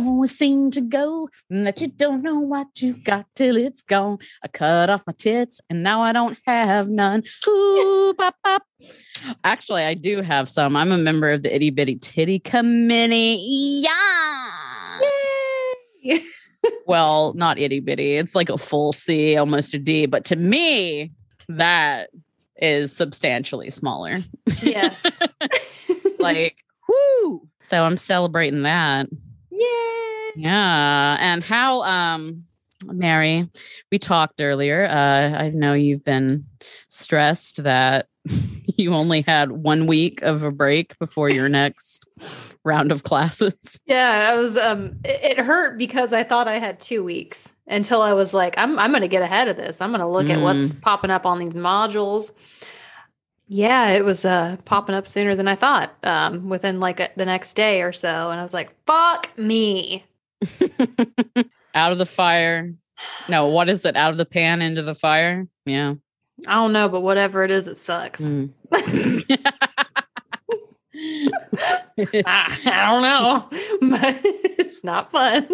Always seem to go that you don't know what you got till it's gone? I cut off my tits and now I don't have none. Ooh, pop, pop. Actually, I do have some. I'm a member of the itty bitty titty committee. Yeah. Yay! well, not itty bitty. It's like a full C, almost a D. But to me, that is substantially smaller. yes. like, whoo. So I'm celebrating that. Yay! Yeah. And how, um, Mary, we talked earlier. Uh, I know you've been stressed that you only had one week of a break before your next round of classes. Yeah, I was um it, it hurt because I thought I had 2 weeks until I was like I'm I'm going to get ahead of this. I'm going to look at what's popping up on these modules. Yeah, it was uh popping up sooner than I thought. Um within like a, the next day or so and I was like, "Fuck me." out of the fire. No, what is it? Out of the pan into the fire? Yeah. I don't know, but whatever it is, it sucks. Mm. I, I don't know, but it's not fun.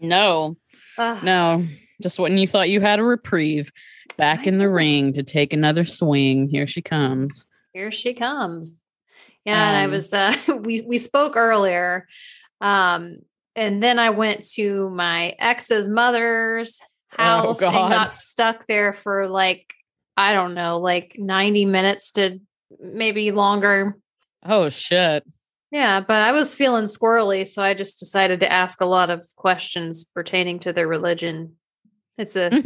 no, no. Just when you thought you had a reprieve, back in the ring to take another swing. Here she comes. Here she comes. Yeah, and I Um, was uh we we spoke earlier. Um and then I went to my ex's mother's house and got stuck there for like I don't know, like 90 minutes to maybe longer. Oh shit. Yeah, but I was feeling squirrely, so I just decided to ask a lot of questions pertaining to their religion. It's a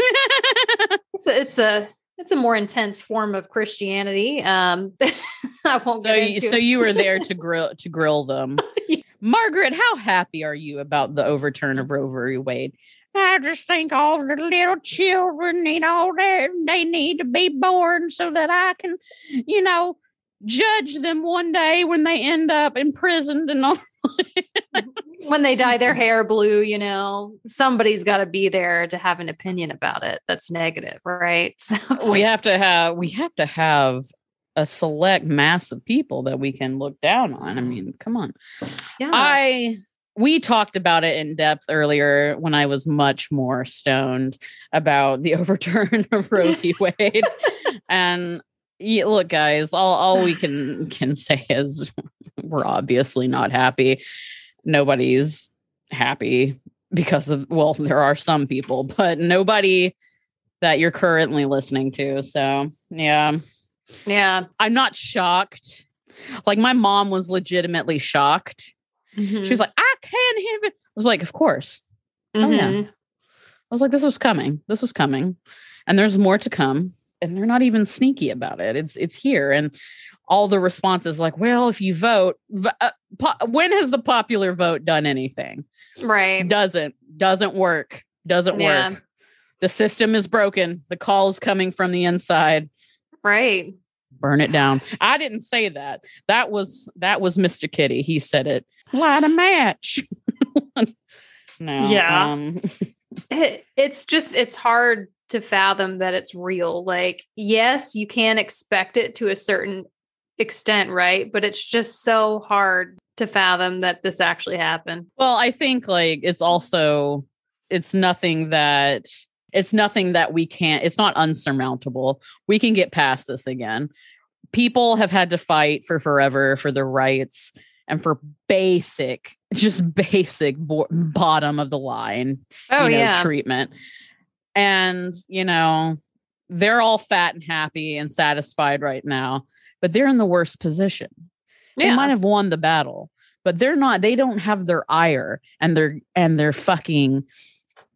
it's a it's a it's a more intense form of Christianity. Um I won't so get you, into so you were there to grill to grill them. Margaret, how happy are you about the overturn of Roe v. Wade? I just think all the little children need all that they need to be born so that I can, you know, judge them one day when they end up imprisoned and all. When they dye their hair blue, you know, somebody's got to be there to have an opinion about it that's negative, right? So we have to have we have to have a select mass of people that we can look down on. I mean, come on. yeah. I we talked about it in depth earlier when I was much more stoned about the overturn of Roe v. Wade. and yeah, look, guys, all all we can can say is we're obviously not happy. Nobody's happy because of well, there are some people, but nobody that you're currently listening to. So yeah. yeah. I'm not shocked. Like my mom was legitimately shocked. Mhm. She was like, I can't it. I was like, of course. oh, yeah. Mhm. I was like, this was coming. This was coming. And there's more to come. And they're not even sneaky about it. It's it's here. And all the responses like, well, if you vote, uh, po- when has the popular vote done anything? Right. Doesn't. Doesn't work. Doesn't Yeah. work. The system is broken. The call's coming from the inside. Right. burn it down. I didn't say that. That was that was Mr. Kitty. He said it. Light a match. no. Yeah. Um, It, it's just it's hard to fathom that it's real. Like, yes, you can expect it to a certain extent, right? But it's just so hard to fathom that this actually happened. well, I think like it's also it's nothing that it's nothing that we can't it's not unsurmountable. We can get past this again. People have had to fight for forever for their rights and for basic just basic bo- bottom of the line Oh you know, yeah. treatment. And, you know, they're all fat and happy and satisfied right now, but they're in the worst position. They yeah. might have won the battle, but they're not, they don't have their ire and their and their fucking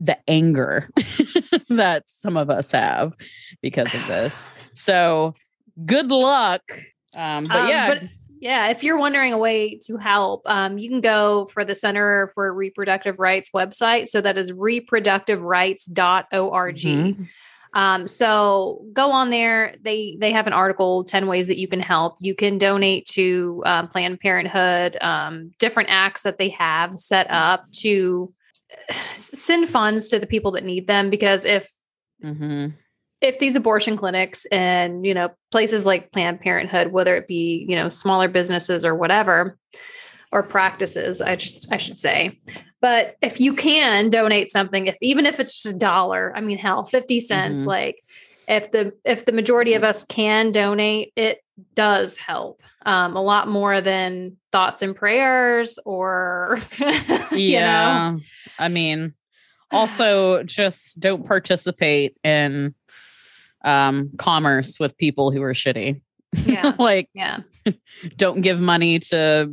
the anger that some of us have because of this. So good luck. Um, but Um, yeah, but yeah, if you're wondering a way to help, um, you can go for the Center for Reproductive Rights website. So that is reproductiverights.org. Mhm. Um, so go on there. They they have an article, 10 ways that you can help. You can donate to um, Planned Parenthood, um, different acts that they have set up to uh, send funds to the people that need them. Because if Mhm. if these abortion clinics and you know places like planned parenthood whether it be you know smaller businesses or whatever or practices, I just I should say. But if you can donate something, if even if it's just a dollar, I mean hell, 50 cents, Mhm. like if the if the majority of us can donate, it does help. Um, a lot more than thoughts and prayers or you know. yeah. I mean, also just don't participate in um commerce with people who are shitty. Yeah. like Yeah. don't give money to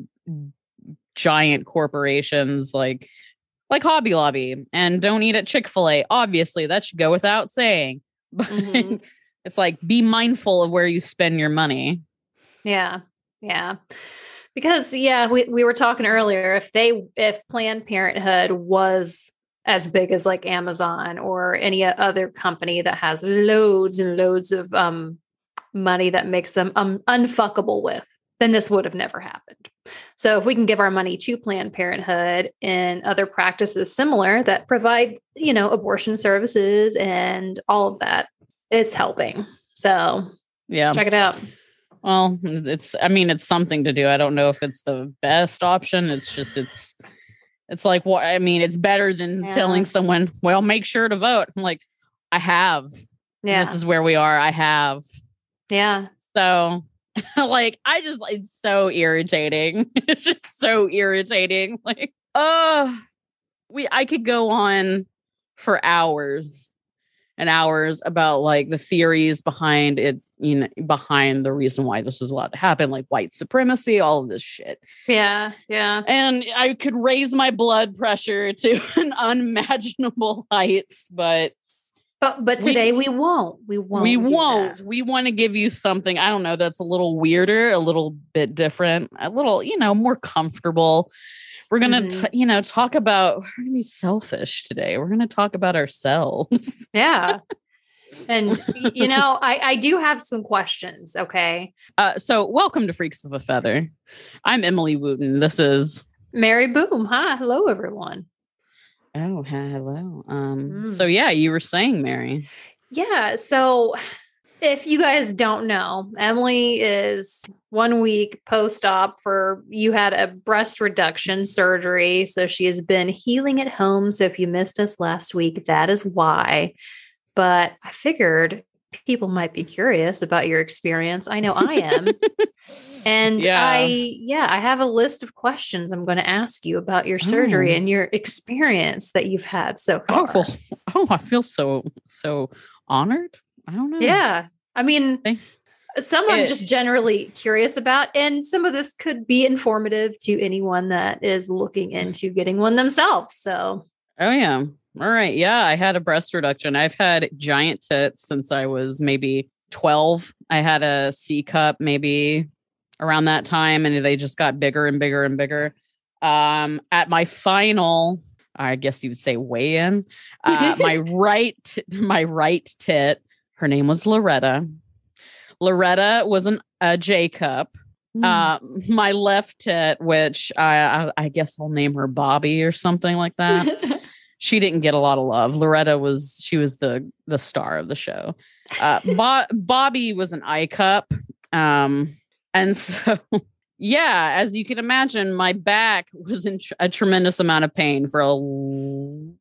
giant corporations like like Hobby Lobby and don't eat at Chick-fil-A. Obviously, that should go without saying. But Mhm. it's like be mindful of where you spend your money. Yeah. Yeah. Because yeah, we, we were talking earlier. If they if Planned Parenthood was as big as like Amazon or any other company that has loads and loads of um money that makes them um unfuckable with, then this would have never happened. So if we can give our money to Planned Parenthood and other practices similar that provide, you know, abortion services and all of that, it's helping. So Yeah. check it out. Well, it's I mean it's something to do. I don't know if it's the best option. It's just it's it's like what I mean, it's better than Yeah. telling someone, well, make sure to vote. I'm like, I have. Yeah. This is where we are. I have. Yeah. So like I just it's so irritating. it's just so irritating. Like, oh, we I could go on for hours and hours about like the theories behind it, you know, behind the reason why this was allowed to happen, like white supremacy, all of this shit. Yeah. Yeah. And I could raise my blood pressure to an unimaginable heights, but But but today we, won't. We won't. we won't. that. We want to give you something, I don't know, that's a little weirder, a little bit different, a little, you know, more comfortable. We're going to, Mhm. you know, talk about, we're to be selfish today. We're going to talk about ourselves. Yeah. And you know, I I do have some questions. Okay, Uh, so, welcome to Freaks of a Feather. I'm Emily Wooten. This is, Mary Boom. Hi, hello everyone. Oh, hello. Um, Mm. So, yeah, you were saying, Mary. Yeah. So, if you guys don't know, Emily is one week post op for you had a breast reduction surgery. So, she has been healing at home. So, if you missed us last week, that is why. But I figured people might be curious about your experience. I know I am. and Yeah. I, yeah, I have a list of questions I'm going to ask you about your surgery Oh. and your experience that you've had so Oh, far. well, oh, I feel so, so honored. I don't know. Yeah. I mean, Thank- some I'm just generally curious about, and some of this could be informative to anyone that is looking mm. into getting one themselves. So, Oh yeah. All right. Yeah, I had a breast reduction. I've had giant tits since I was maybe 12. I had a C cup maybe around that time and they just got bigger and bigger and bigger. Um at my final I guess you would say weigh in. Uh, my right my right tit, her name was Loretta. Loretta was an a J cup. Hmm. Uh, my left tit, which I, I I guess I'll name her Bobby or something like that she didn't get a lot of love. Loretta was she was the the star of the show. Uh, Bo- Bobby was an I cup, um, and so yeah, as you can imagine, my back was in tr- a tremendous amount of pain for a l-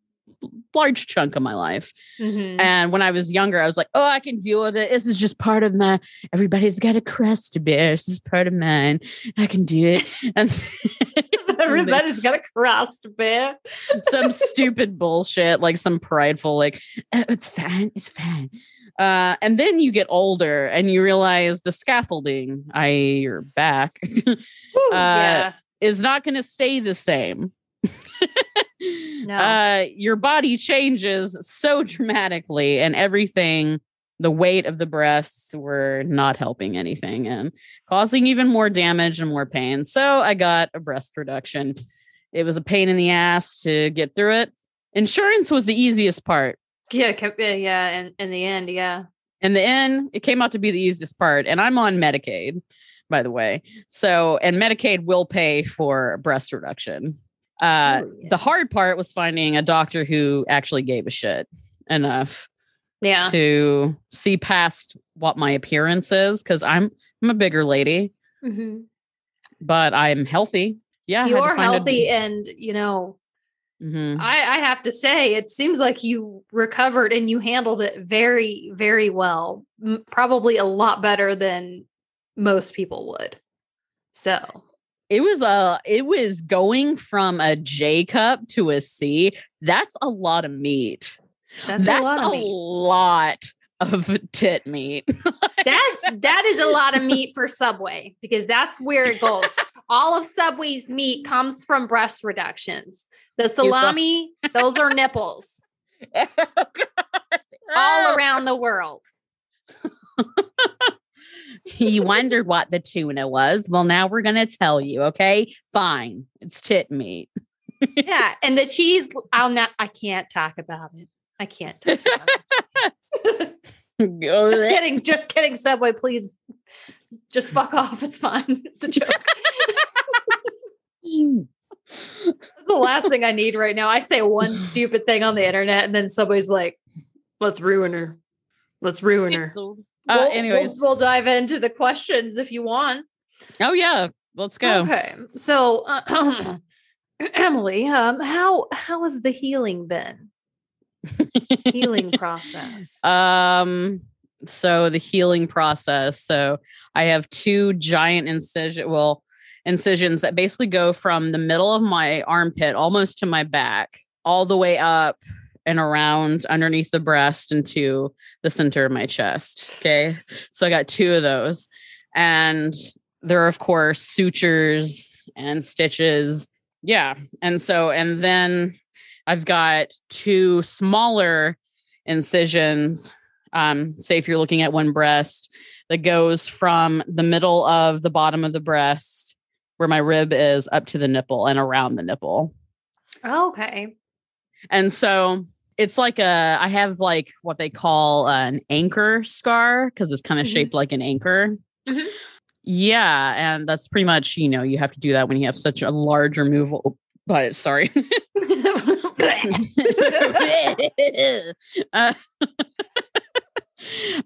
large chunk of my life. Mhm. And when I was younger, I was like, "Oh, I can deal with it. This is just part of my. Everybody's got a crust to bear. This is part of mine. I can do it." And Everybody's got a crust, man. some stupid bullshit, like some prideful, like, oh, it's fine, it's fine. Uh, and then you get older and you realize the scaffolding, i.e., your back, Uh, yeah. is not going to stay the same. No. Uh, your body changes so dramatically, and everything, the weight of the breasts were not helping anything and causing even more damage and more pain. So I got a breast reduction. It was a pain in the ass to get through it. Insurance was the easiest part. Yeah, yeah, yeah. And in the end, yeah. In the end, it came out to be the easiest part. And I'm on Medicaid, by the way. So, and Medicaid will pay for breast reduction. Uh, Oh, yeah. The hard part was finding a doctor who actually gave a shit enough Yeah. to see past what my appearance is because I'm I'm a bigger lady, Mhm. but I'm healthy. Yeah, you are find a- healthy, and you know, Mhm. I, I have to say, it seems like you recovered and you handled it very, very well. M- probably a lot better than most people would. So, It was a it was going from a J cup to a C. That's a lot of meat. That's, That's a lot of a lot of tit meat. That's that is a lot of meat for Subway because that's where it goes. All of Subway's meat comes from breast reductions. The salami, those are nipples oh, all ah. around the world. you wondered what the tuna was. Well, now we're going to tell you, okay? Fine. It's tit meat. Yeah, and the cheese, I'll not. I can't talk about it. I can't. Just kidding. Just kidding. Subway, please, just fuck off. It's fine. It's a joke. That's the last thing I need right now. I say one stupid thing on the internet, and then somebody's like, "Let's ruin her. Let's ruin her." Uh, We'll- anyways, we'll, we'll dive into the questions if you want. oh yeah, let's go. Okay, so uh, Emily, um, how how has the healing been? Healing process. Um, so the healing process. So I have two giant incision, well, incisions that basically go from the middle of my armpit almost to my back, all the way up and around underneath the breast into the center of my chest. Okay. So I got two of those. And there are, of course, sutures and stitches. Yeah. And so, and then I've got two smaller incisions. Um, say if you're looking at one breast that goes from the middle of the bottom of the breast where my rib is up to the nipple and around the nipple. Okay. And so it's like a, I have like what they call an anchor scar because it's kind of Mhm. shaped like an anchor. Mhm. Yeah. And that's pretty much, you know, you have to do that when you have such a large removal. But sorry. uh,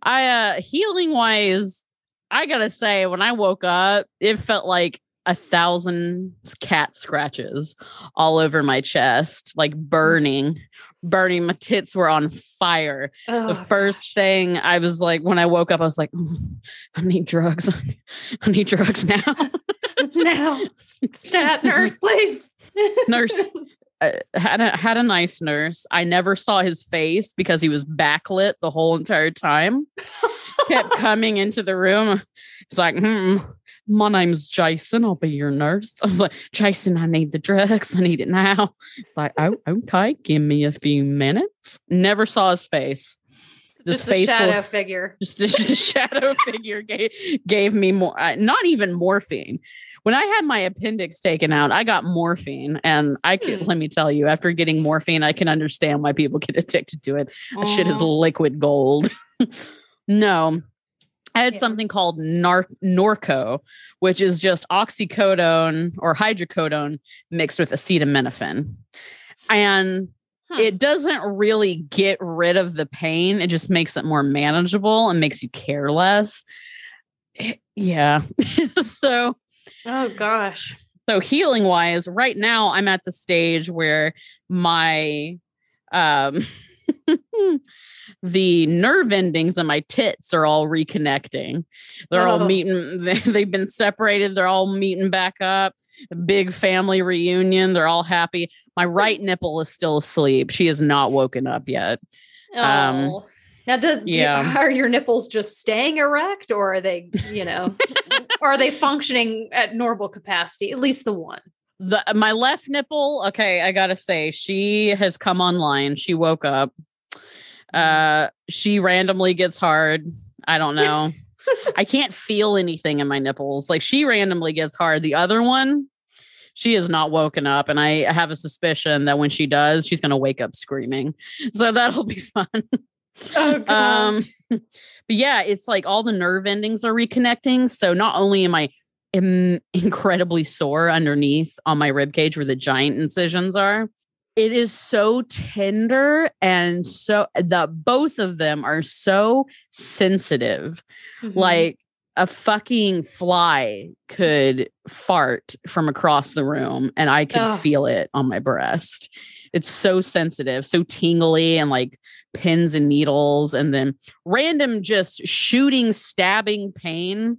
I uh healing wise, I gotta say, when I woke up, it felt like a thousand cat scratches all over my chest, like burning, burning. My tits were on fire. Oh, the first thing I was like, when I woke up, I was like, "Mm, I need drugs. I need drugs now. now, stat nurse, please. Nurse. Uh, had a had a nice nurse. I never saw his face because he was backlit the whole entire time. Kept coming into the room. It's like, hmm, my name's Jason. I'll be your nurse. I was like, Jason, I need the drugs. I need it now. It's like, oh, okay. Give me a few minutes. Never saw his face. This Just shadow figure. just a, just a shadow figure gave, gave me more uh, not even morphine when i had my appendix taken out i got morphine and i can Hmm. let me tell you after getting morphine i can understand why people get addicted to it that shit is liquid gold no i had Yeah. something called Nar- norco which is just oxycodone or hydrocodone mixed with acetaminophen and Huh. it doesn't really get rid of the pain. It just makes it more manageable and makes you care less. Yeah. so Oh gosh. so healing wise, right now I'm at the stage where my um the nerve endings in my tits are all reconnecting. They're all Oh. meeting, they, they've been separated, they're all meeting back up. Big family reunion. They're all happy. My right nipple is still asleep. She has not woken up yet. Um, Oh. Now, does do- yeah. are your nipples just staying erect, or are they, you know, or are they functioning at normal capacity? At least the one. The my left nipple, okay, I gotta say, she has come online. She woke up. Uh she randomly gets hard. I don't know. I can't feel anything in my nipples. Like she randomly gets hard. The other one, she is not woken up. And I have a suspicion that when she does, she's gonna wake up screaming. So that'll be fun. Oh, um but yeah it's like all the nerve endings are reconnecting. So not only am i im- incredibly sore underneath on my rib cage where the giant incisions are it is so tender and so the both of them are so sensitive. Mhm. like a fucking fly could fart from across the room and I could Ugh. feel it on my breast. It's so sensitive, so tingly and like pins and needles and then random just shooting stabbing pain.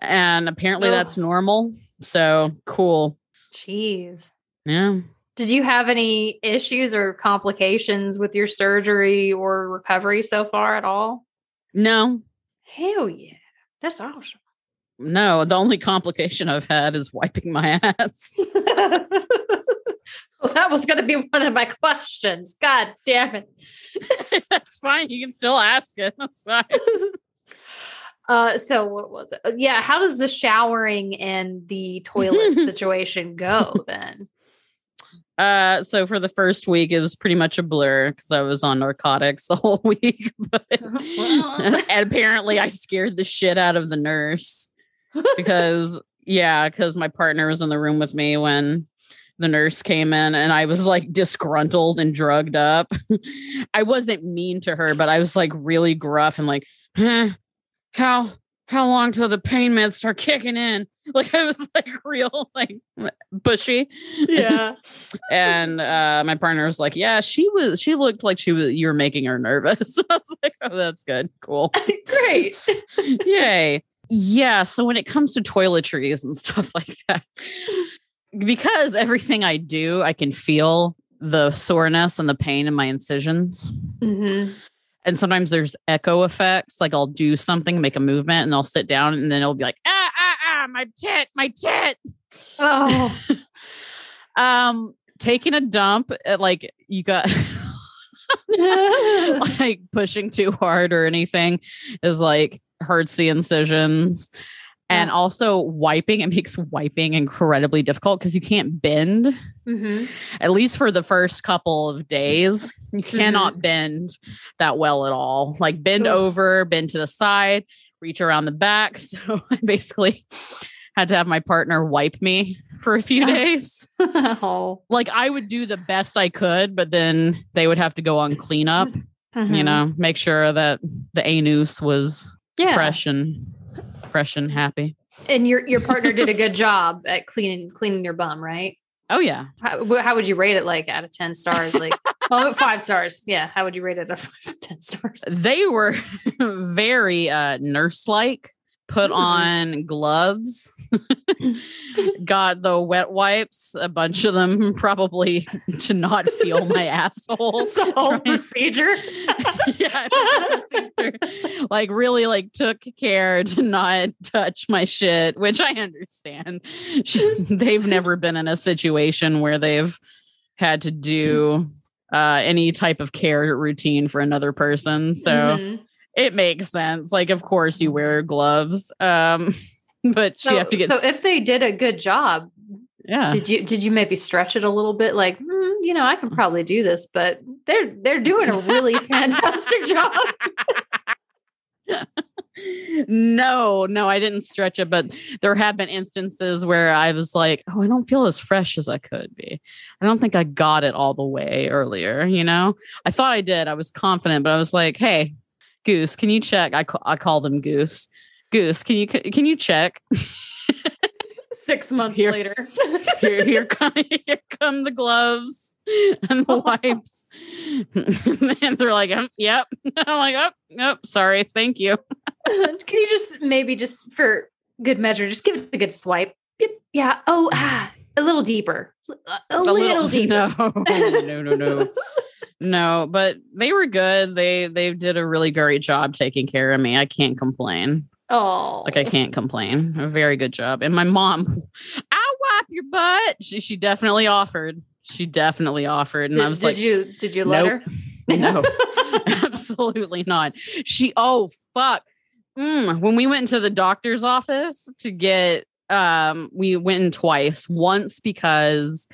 And apparently Ugh. that's normal. So cool. Jeez. Yeah. Did you have any issues or complications with your surgery or recovery so far at all? No, Hell yeah. That's awesome. no. The only complication I've had is wiping my ass. well, that was going to be one of my questions. God damn it. That's fine. You can still ask it. That's fine. Uh, so what was it? Uh, Yeah, how does the showering and the toilet situation go then? Uh, so for the first week, it was pretty much a blur because I was on narcotics the whole week. But Well. and apparently, I scared the shit out of the nurse because, yeah, because my partner was in the room with me when the nurse came in, and I was like disgruntled and drugged up. I wasn't mean to her, but I was like really gruff and like, huh, how how long till the pain meds start kicking in? Like I was like real like bushy yeah. and uh my partner was like yeah she was she looked like she was you were making her nervous i was like oh that's good cool Great. yay yeah so when it comes to toiletries and stuff like that because everything i do i can feel the soreness and the pain in my incisions Mhm. And sometimes there's echo effects like i'll do something make a movement and i'll sit down and then it'll be like ah ah ah my tit my tit. Oh, um taking a dump at like you got like pushing too hard or anything is like hurts the incisions and Yeah. also wiping it makes wiping incredibly difficult because you can't bend Mhm. at least for the first couple of days you cannot bend that well at all like bend Ugh. over bend to the side reach around the back so i basically had to have my partner wipe me for a few days oh. like I would do the best I could, but then they would have to go on cleanup, you Mhm. know, make sure that the anus was yeah. fresh and fresh and happy. And your your partner did a good job at cleaning cleaning your bum, right? Oh yeah. How, how would you rate it like out of 10 stars? Like, well, five stars. Yeah. How would you rate it out of 10 stars? They were very uh nurse like, put Mm. on gloves, got the wet wipes, a bunch of them probably to not feel my asshole. It's a whole procedure. yeah, procedure. like really like took care to not touch my shit, which I understand. they've never been in a situation where they've had to do uh, any type of care routine for another person, so Mhm. It makes sense. Like, of course, you wear gloves, um, but So, you have to get so if they did a good job, yeah. did you did you maybe stretch it a little bit? Like, "Hmm, you know, I can probably do this, but they're they're doing a really fantastic job. no, no, I didn't stretch it, but there have been instances where I was like, oh, I don't feel as fresh as I could be. I don't think I got it all the way earlier, you know? I thought I did. I was confident, but I was like, hey, Goose, can you check? I, ca- I call them Goose. Goose, can you can you check? Six months Here. later. Here, here come here come the gloves and the wipes. and they're like, um, yep. I'm like, oh, nope, sorry, thank you. Can you just maybe just for good measure, just give it a good swipe? Yep. Yeah. Oh, ah, a little deeper. A, a little, deeper. No, no, no, no. No, but they were good. They they did a really great job taking care of me. I can't complain. Oh, Like I can't complain. A very good job. And my mom, I'll wipe your butt. She she definitely offered. She definitely offered. And Did, I was did like, you did you let nope. her? no, absolutely not. She oh fuck. Mm, when we went into the doctor's office to get um we went in twice. Once because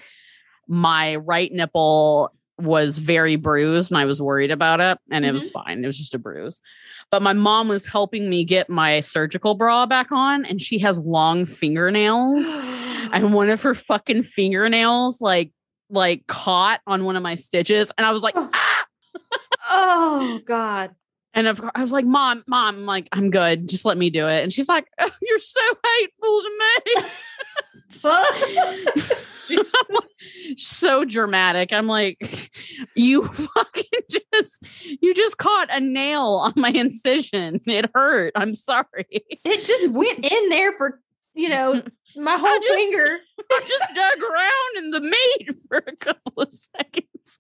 my right nipple was very bruised and I was worried about it and it was fine. It was just a bruise. But my mom was helping me get my surgical bra back on and she has long fingernails and one of her fucking fingernails like like caught on one of my stitches and I was like Oh. ah oh God. And of course, I was like, Mom, Mom, I'm like, I'm good. Just let me do it. And she's like, oh, You're so hateful to me. so dramatic. I'm like, you fucking just you just caught a nail on my incision. It hurt. I'm sorry. It just went in there for you know my whole just, finger. I just dug around in the meat for a couple of seconds.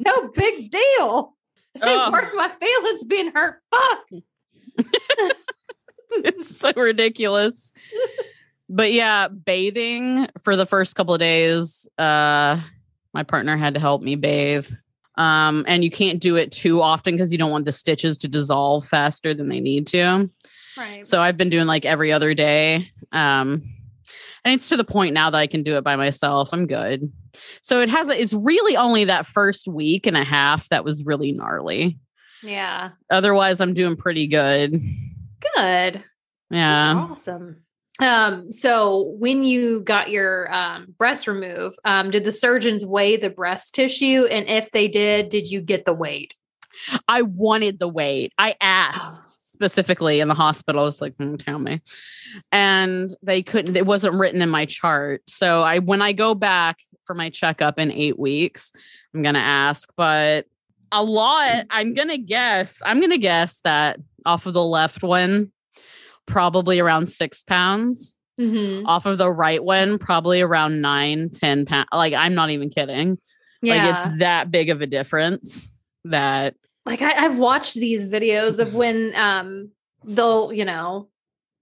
No big deal. Oh. Worth my feelings being hurt. Fuck. it's so ridiculous but yeah, bathing for the first couple of days, uh, my partner had to help me bathe. Um, and you can't do it too often because you don't want the stitches to dissolve faster than they need to. Right. So I've been doing like every other day. Um, and it's to the point now that I can do it by myself. I'm good. So it has, it's really only that first week and a half that was really gnarly. Yeah. Otherwise, I'm doing pretty good. Good. Yeah. That's awesome. Um, so when you got your um, breast removed, um, did the surgeons weigh the breast tissue? And if they did, did you get the weight? I wanted the weight. I asked specifically in the hospital. I was like, mm, tell me. And they couldn't, it wasn't written in my chart. So I when I go back for my checkup in eight weeks, I'm gonna ask, but a lot, I'm gonna guess, I'm gonna guess that off of the left one, probably around six pounds. Mm-hmm. Off of the right one, probably around nine, ten pounds. Like, I'm not even kidding. Yeah. Like, it's that big of a difference that. Like, I, I've watched these videos of when um they'll, you know,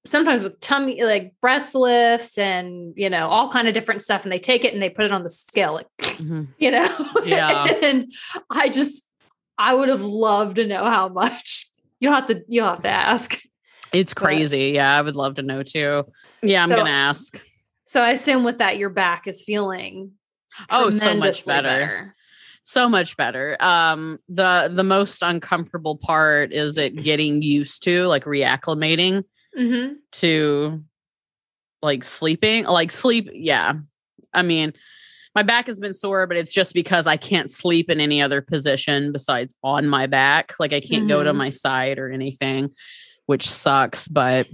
sometimes with tummy like breast lifts and you know all kind of different stuff and they take it and they put it on the scale like mm-hmm. you know yeah and i just i would have loved to know how much you'll have to you'll have to ask it's crazy. But, yeah, I would love to know too. Yeah, I'm so, gonna ask. So I assume with that, your back is feeling oh so much better. better. So much better. Um, the the most uncomfortable part is it getting used to like reacclimating mm-hmm. to like sleeping. Like sleep, yeah. I mean, my back has been sore, but it's just because I can't sleep in any other position besides on my back. Like I can't mm-hmm. go to mm-hmm. my side or anything which sucks. But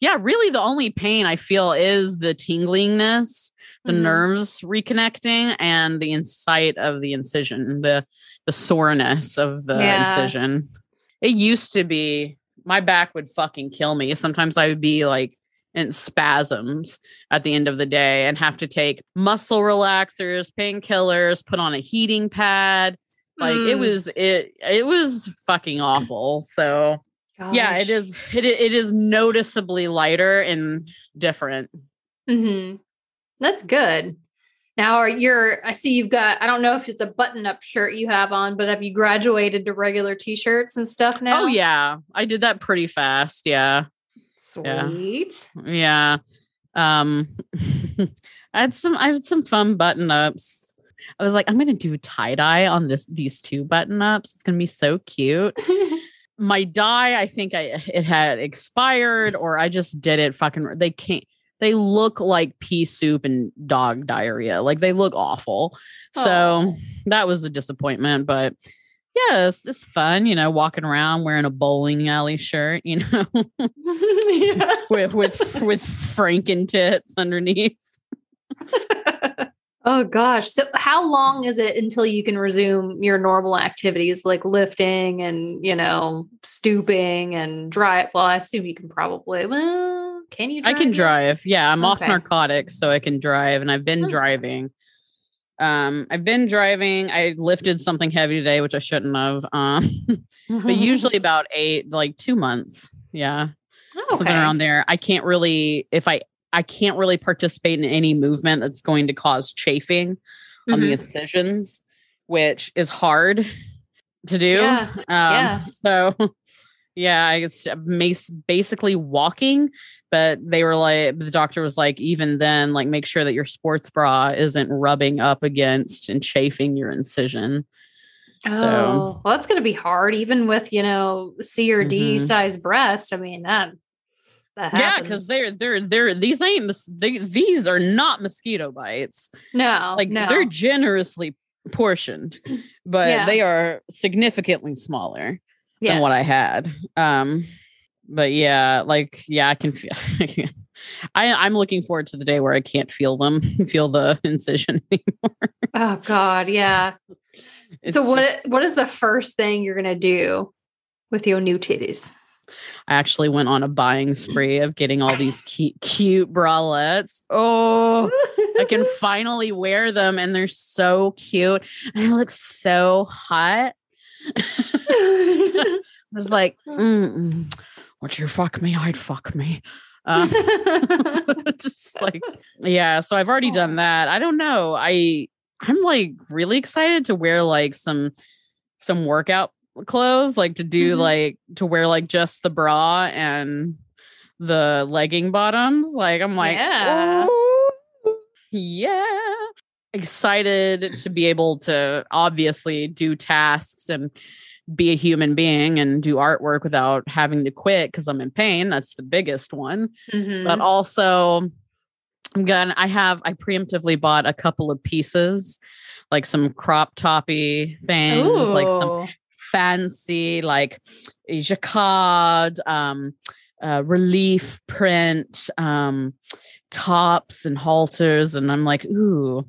yeah, really the only pain I feel is the tinglingness, the mm-hmm. nerves reconnecting, and the insight of the incision, the the soreness of the yeah. incision. It used to be my back would fucking kill me. Sometimes I would be like in spasms at the end of the day and have to take muscle relaxers, painkillers, put on a heating pad. Like mm. it was it it was fucking awful. So Gosh. Yeah, it is. It it is noticeably lighter and different. Hmm. That's good. Now, are you're? I see you've got. I don't know if it's a button-up shirt you have on, but have you graduated to regular t-shirts and stuff now? Oh yeah, I did that pretty fast. Yeah. Sweet. Yeah. yeah. Um, I had some. I had some fun button-ups. I was like, I'm gonna do tie dye on this these two button ups. It's gonna be so cute. my dye, I think I it had expired or I just did it fucking they can't they look like pea soup and dog diarrhea. Like they look awful. Oh. So that was a disappointment, but yeah, it's, it's, fun, you know, walking around wearing a bowling alley shirt, you know, with with with Franken tits underneath. Oh gosh. So how long is it until you can resume your normal activities like lifting and, you know, stooping and drive? Well, I assume you can probably well, can you I can drive. Yeah, I'm okay. off narcotics so I can drive and I've been driving. Um, I've been driving. I lifted something heavy today, which I shouldn't have. Um, but usually about eight, like two months. Yeah. Okay. Something around there. I can't really if I I can't really participate in any movement that's going to cause chafing mm-hmm. on the mm-hmm. incisions, which is hard to do. Yeah. Um, yeah. So, yeah, it's basically walking. But they were like, the doctor was like, even then, like, make sure that your sports bra isn't rubbing up against and chafing your incision. Oh, so, well, that's going to be hard, even with you know C or D mm-hmm. size breast. I mean, that yeah, because they're they're they're these ain't they, these are not mosquito bites. No, like no. they're generously portioned, but yeah. they are significantly smaller. than what I had. Um, but yeah, like yeah, I can feel. I I'm looking forward to the day where I can't feel them, feel the incision anymore. Oh God, yeah. It's so what? just- what is the first thing you're gonna do with your new titties? I actually went on a buying spree of getting all these cute, cute bralettes. Oh, I can finally wear them, and they're so cute, and I look so hot. I was like, Mm-mm. "Would you fuck me? I'd fuck me." Um, just like yeah so i've already done that i don't know i i'm like really excited to wear like some some workout clothes like to do Mhm. like to wear like just the bra and the legging bottoms like i'm like Yeah. "Ooh, yeah excited to be able to obviously do tasks and be a human being and do artwork without having to quit because i'm in pain that's the biggest one Mhm. but also I'm gonna I have I preemptively bought a couple of pieces, like some crop toppy things, like some Ooh. Fancy like jacquard, um, uh, relief print, um, tops and halters, and I'm like, ooh,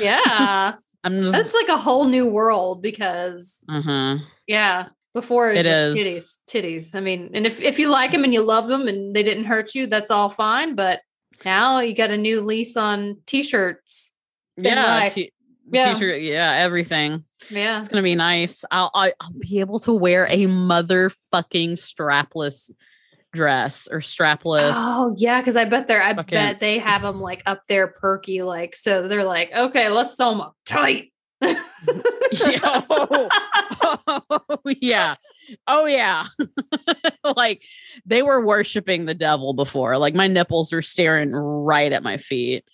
yeah, I'm just, that's like a whole new world because uh-huh. yeah, before it was It just is. titties, titties. I mean, and if if you like them and you love them and they didn't hurt you, that's all fine. But now you got a new lease on t-shirts. Yeah, t- Yeah. yeah, everything. Yeah, It's gonna be nice. I'll I, I'll be able to wear a motherfucking strapless dress or strapless. Oh yeah, because I bet they're I Fucking- bet they have them like up there perky, like so they're like, okay, let's sew them up tight. yeah. Oh, yeah. Oh yeah. like they were worshiping the devil before. Like my nipples were staring right at my feet.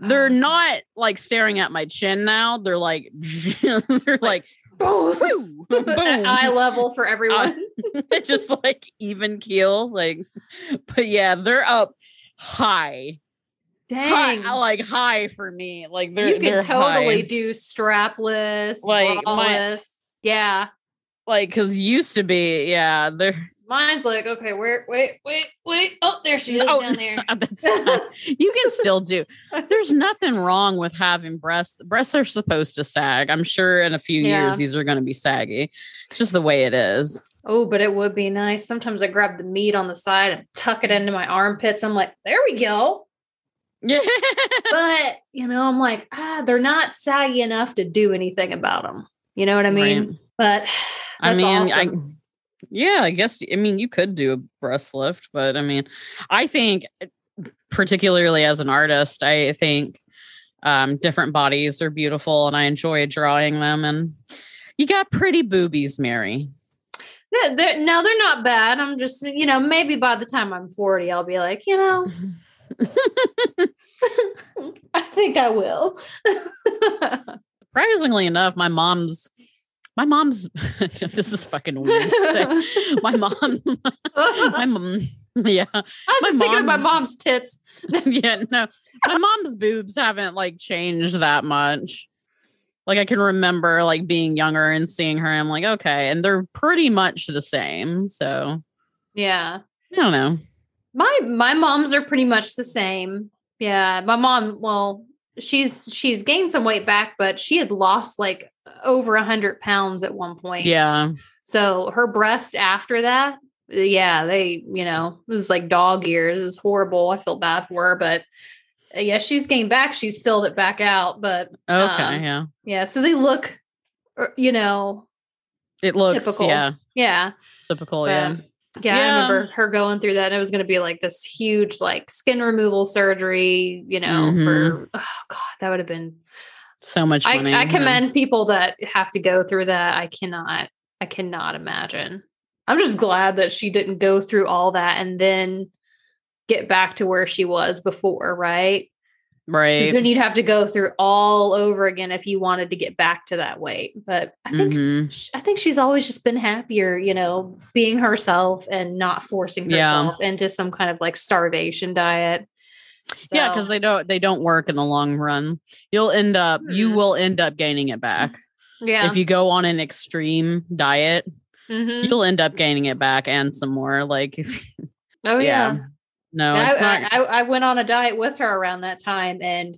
They're Oh. not like staring at my chin now. They're like they're like Boom. boom, boom. Eye level for everyone. just like even keel like but yeah they're up high high Dang. like high for me like they're you could totally high. do strapless, Like, my- yeah. like because used to be yeah they're Mine's like, okay, where wait, wait, wait. Oh, there she is Oh, down there. that's fine. you can still do there's nothing wrong with having breasts breasts are supposed to sag i'm sure in a few Yeah. years these are going to be saggy it's just the way it is Oh, but it would be nice. Sometimes I grab the meat on the side and tuck it into my armpits. I'm like, there we go. yeah But, you know, I'm like, ah, they're not saggy enough to do anything about them. You know what I mean? Right. But I mean, awesome. I yeah, I guess I mean you could do a breast lift, but I mean, I think particularly as an artist, I think um different bodies are beautiful and I enjoy drawing them and you got pretty boobies, Mary. No, they're, no, they're not bad. I'm just, you know, maybe by the time I'm 40, I'll be like, you know, I think I will. Surprisingly enough, my mom's my mom's this is fucking weird. My mom my mom yeah. I was just thinking of my mom's- mom's tits. yeah, no. My mom's boobs haven't like changed that much. Like I can remember like being younger and seeing her. I'm like, okay, and they're pretty much the same. So Yeah. I don't know. My my moms are pretty much the same. Yeah, my mom, well, she's she's gained some weight back, but she had lost like over a hundred pounds at one point. Yeah, So her breasts after that, yeah, they, you know, it was like dog ears. It was horrible. I feel bad for her, but uh, yeah, she's gained back. She's filled it back out. But okay, Um, yeah. yeah, so they look, er, you know, It looks typical. yeah yeah. typical. But, yeah, yeah, Yeah. I remember her going through that. And it was going to be like this huge, like skin removal surgery, you know, for, oh God, that would have been, so much I, money. I yeah. commend people that have to go through that. I cannot, I cannot imagine. I'm just glad that she didn't go through all that and then get back to where she was before, right? right. then you'd have to go through all over again if you wanted to get back to that weight. But I think Mhm. I think she's always just been happier, you know, being herself and not forcing Yeah. herself into some kind of like starvation diet. Yeah, because they don't they don't work in the long run. You'll end up you Mm. will end up gaining it back yeah, if you go on an extreme diet. Mhm. you'll end up gaining it back and some more. Like if Oh yeah. yeah. no, I, it's not I, I, I went on a diet with her around that time and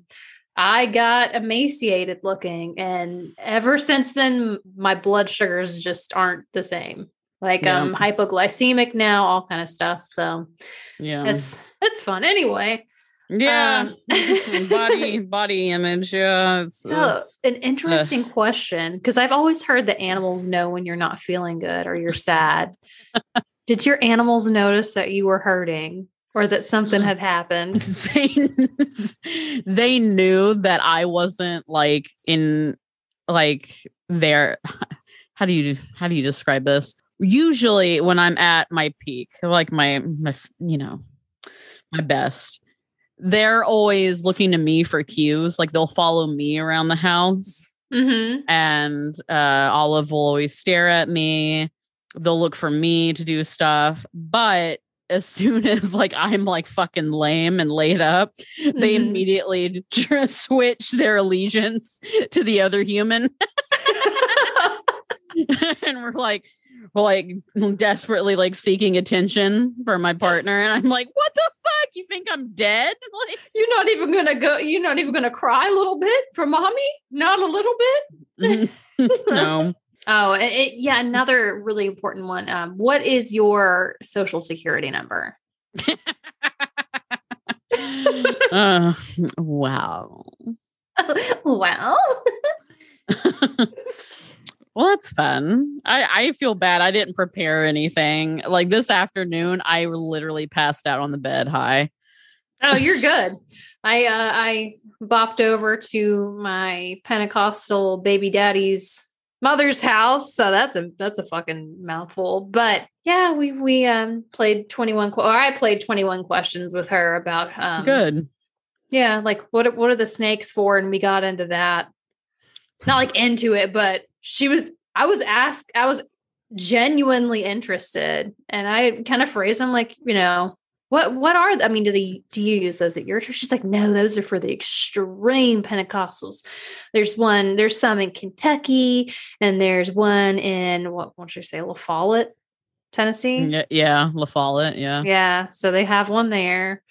I got emaciated looking. And ever since then, my blood sugars just aren't the same. Like Yeah. I'm hypoglycemic now, all kind of stuff. So yeah. it's it's fun. Anyway, yeah. um, body body image. Yeah. it's, uh, so an interesting question because I've always heard that animals know when you're not feeling good or you're sad. Did your animals notice that you were hurting or that something had happened? they they knew that I wasn't like in like their how do you how do you describe this? Usually when I'm at my peak, like my my you know my best, they're always looking to me for cues. Like they'll follow me around the house Mm-hmm. and uh, Olive will always stare at me. They'll look for me to do stuff, but as soon as like I'm like fucking lame and laid up, they Mhm. immediately tr- switch their allegiance to the other human, and we're like, like desperately like seeking attention for my partner, and I'm like, what the fuck? You think I'm dead? Like, You're not even gonna go. You're not even gonna cry a little bit for mommy. Not a little bit. no. Oh, it, it- yeah. Another really important one. Um, what is your social security number? uh, wow. well, well, that's fun. I, I feel bad. I didn't prepare anything. Like this afternoon, I literally passed out on the bed high. oh, you're good. I uh, I bopped over to my Pentecostal baby daddy's mother's house, so that's a that's a fucking mouthful. But yeah, we we um played twenty one. Or I played twenty one questions with her about um, Good. Yeah, like what what are the snakes for? And we got into that. Not like into it, but she was I was asked, I was genuinely interested. And I kind of phrased them like, you know, what what are I mean, do they do you use those at your church? She's like, no, those are for the extreme Pentecostals. There's one, there's some in Kentucky, and there's one in what should I say, La Follette, Tennessee. Mm, yeah, yeah, La Follette. Yeah. Yeah, so they have one there.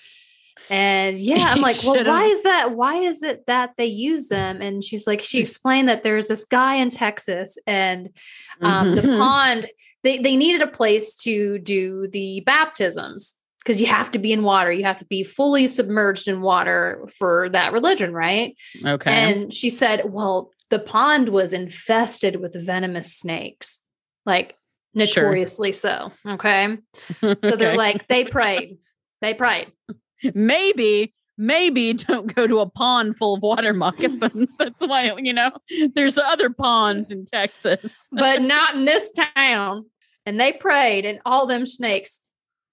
And yeah, I'm like, well, why is that? Why is it that they use them? And she's like, she explained that there's this guy in Texas and um, the Mhm. pond, they, they needed a place to do the baptisms because you have to be in water. You have to be fully submerged in water for that religion, right? okay. And she said, well, the pond was infested with venomous snakes, like Sure. notoriously so. Okay. So they're like, they prayed. They prayed. Maybe, maybe don't go to a pond full of water moccasins. That's why, you know, there's other ponds in Texas. but not in this town. And they prayed, and all them snakes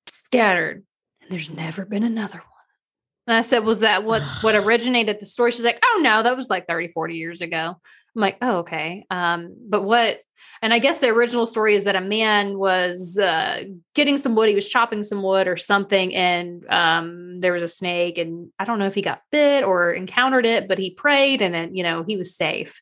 scattered. And there's never been another one. And I said, Was that what what originated the story? She's like, Oh no, that was like 30, 40 years ago. I'm like, oh, okay. Um, but what and I guess the original story is that a man was uh, getting some wood. He was chopping some wood or something, and um, there was a snake. And I don't know if he got bit or encountered it, but he prayed, and then you know he was safe.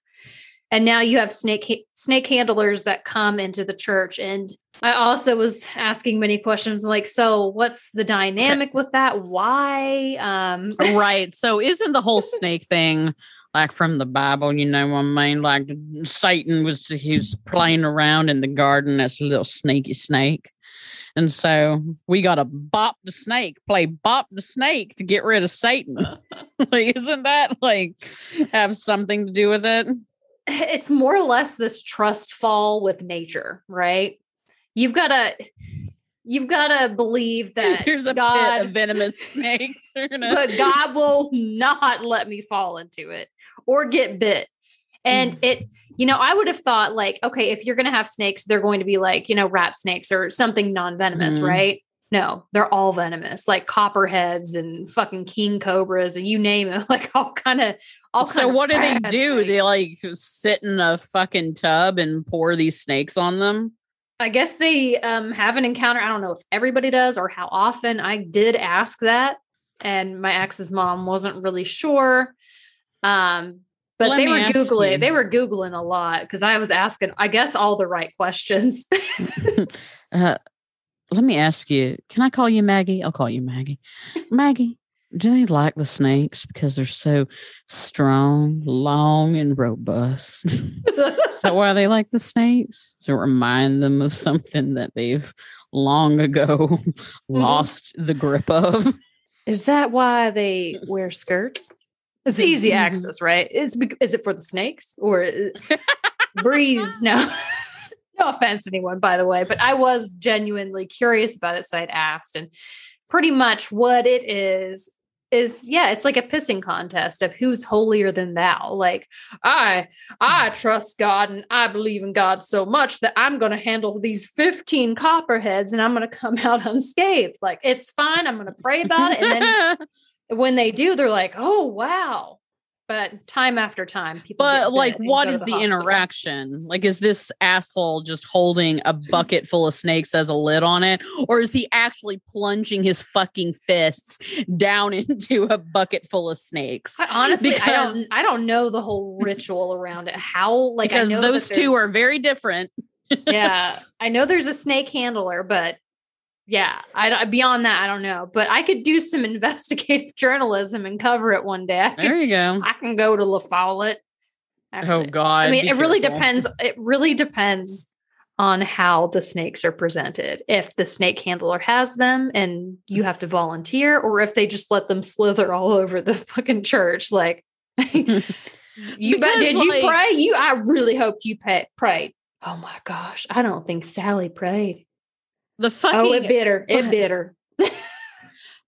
And now you have snake snake handlers that come into the church. And I also was asking many questions, like, so what's the dynamic with that? Why? Um, right. So isn't the whole snake thing like from the Bible, you know what I mean? Like Satan was he's playing around in the garden as a little sneaky snake. And so we gotta bop the snake, play bop the snake to get rid of Satan. like, isn't that like have something to do with it? it's more or less this trust fall with nature, right? You've got to you've got to believe that Here's a pit God of venomous snakes. Gonna- but God will not let me fall into it or get bit. And Mm. it, you know, I would have thought like, okay, if you're going to have snakes, they're going to be like, you know, rat snakes or something non-venomous, Mhm. right? No, they're all venomous, like copperheads and fucking king cobras and you name it, like all kind of all so what do they do? They like sit in a fucking tub and pour these snakes on them? I guess they um, have an encounter. I don't know if everybody does or how often. I did ask that, and my ex's mom wasn't really sure. Um, But Let they were googling. you. They were googling a lot because I was asking, I guess, all the right questions. uh, let me ask you. Can I call you Maggie? I'll call you Maggie. Maggie, do they like the snakes because they're so strong, long, and robust? Is that why they like the snakes? To remind them of something that they've long ago lost the grip of. Is that why they wear skirts? It's easy Mhm. access, right? Is is it for the snakes or is- breeze? No, no offense, anyone, by the way, but I was genuinely curious about it, so I'd asked, and pretty much what it is is yeah, it's like a pissing contest of who's holier than thou. Like I, I mm. trust God and I believe in God so much that I'm going to handle these 15 copperheads and I'm going to come out unscathed. Like it's fine. I'm going to pray about it, and then when they do, they're like, "Oh wow!" But time after time, people. but like, what is what go to is the, interaction? Like, is this asshole just holding a bucket full of snakes as a lid on it, or is he actually plunging his fucking fists down into a bucket full of snakes? I, honestly, I Because- don't. I don't know the whole ritual around it. How like because I know those two are very different. yeah, I know there's a snake handler, but yeah, I beyond that, I don't know. But I could do some investigative journalism and cover it one day. I There you go. I can go to La Follette. Oh God. I mean, it really depends. It really depends on how the snakes are presented. If the snake handler has them and you have to volunteer, or if they just let them slither all over the fucking church. Like, you but did you like- pray? You, I really hoped you pay, prayed. Oh my gosh, I don't think Sally prayed. The fucking oh, it bit her. It but- bit her.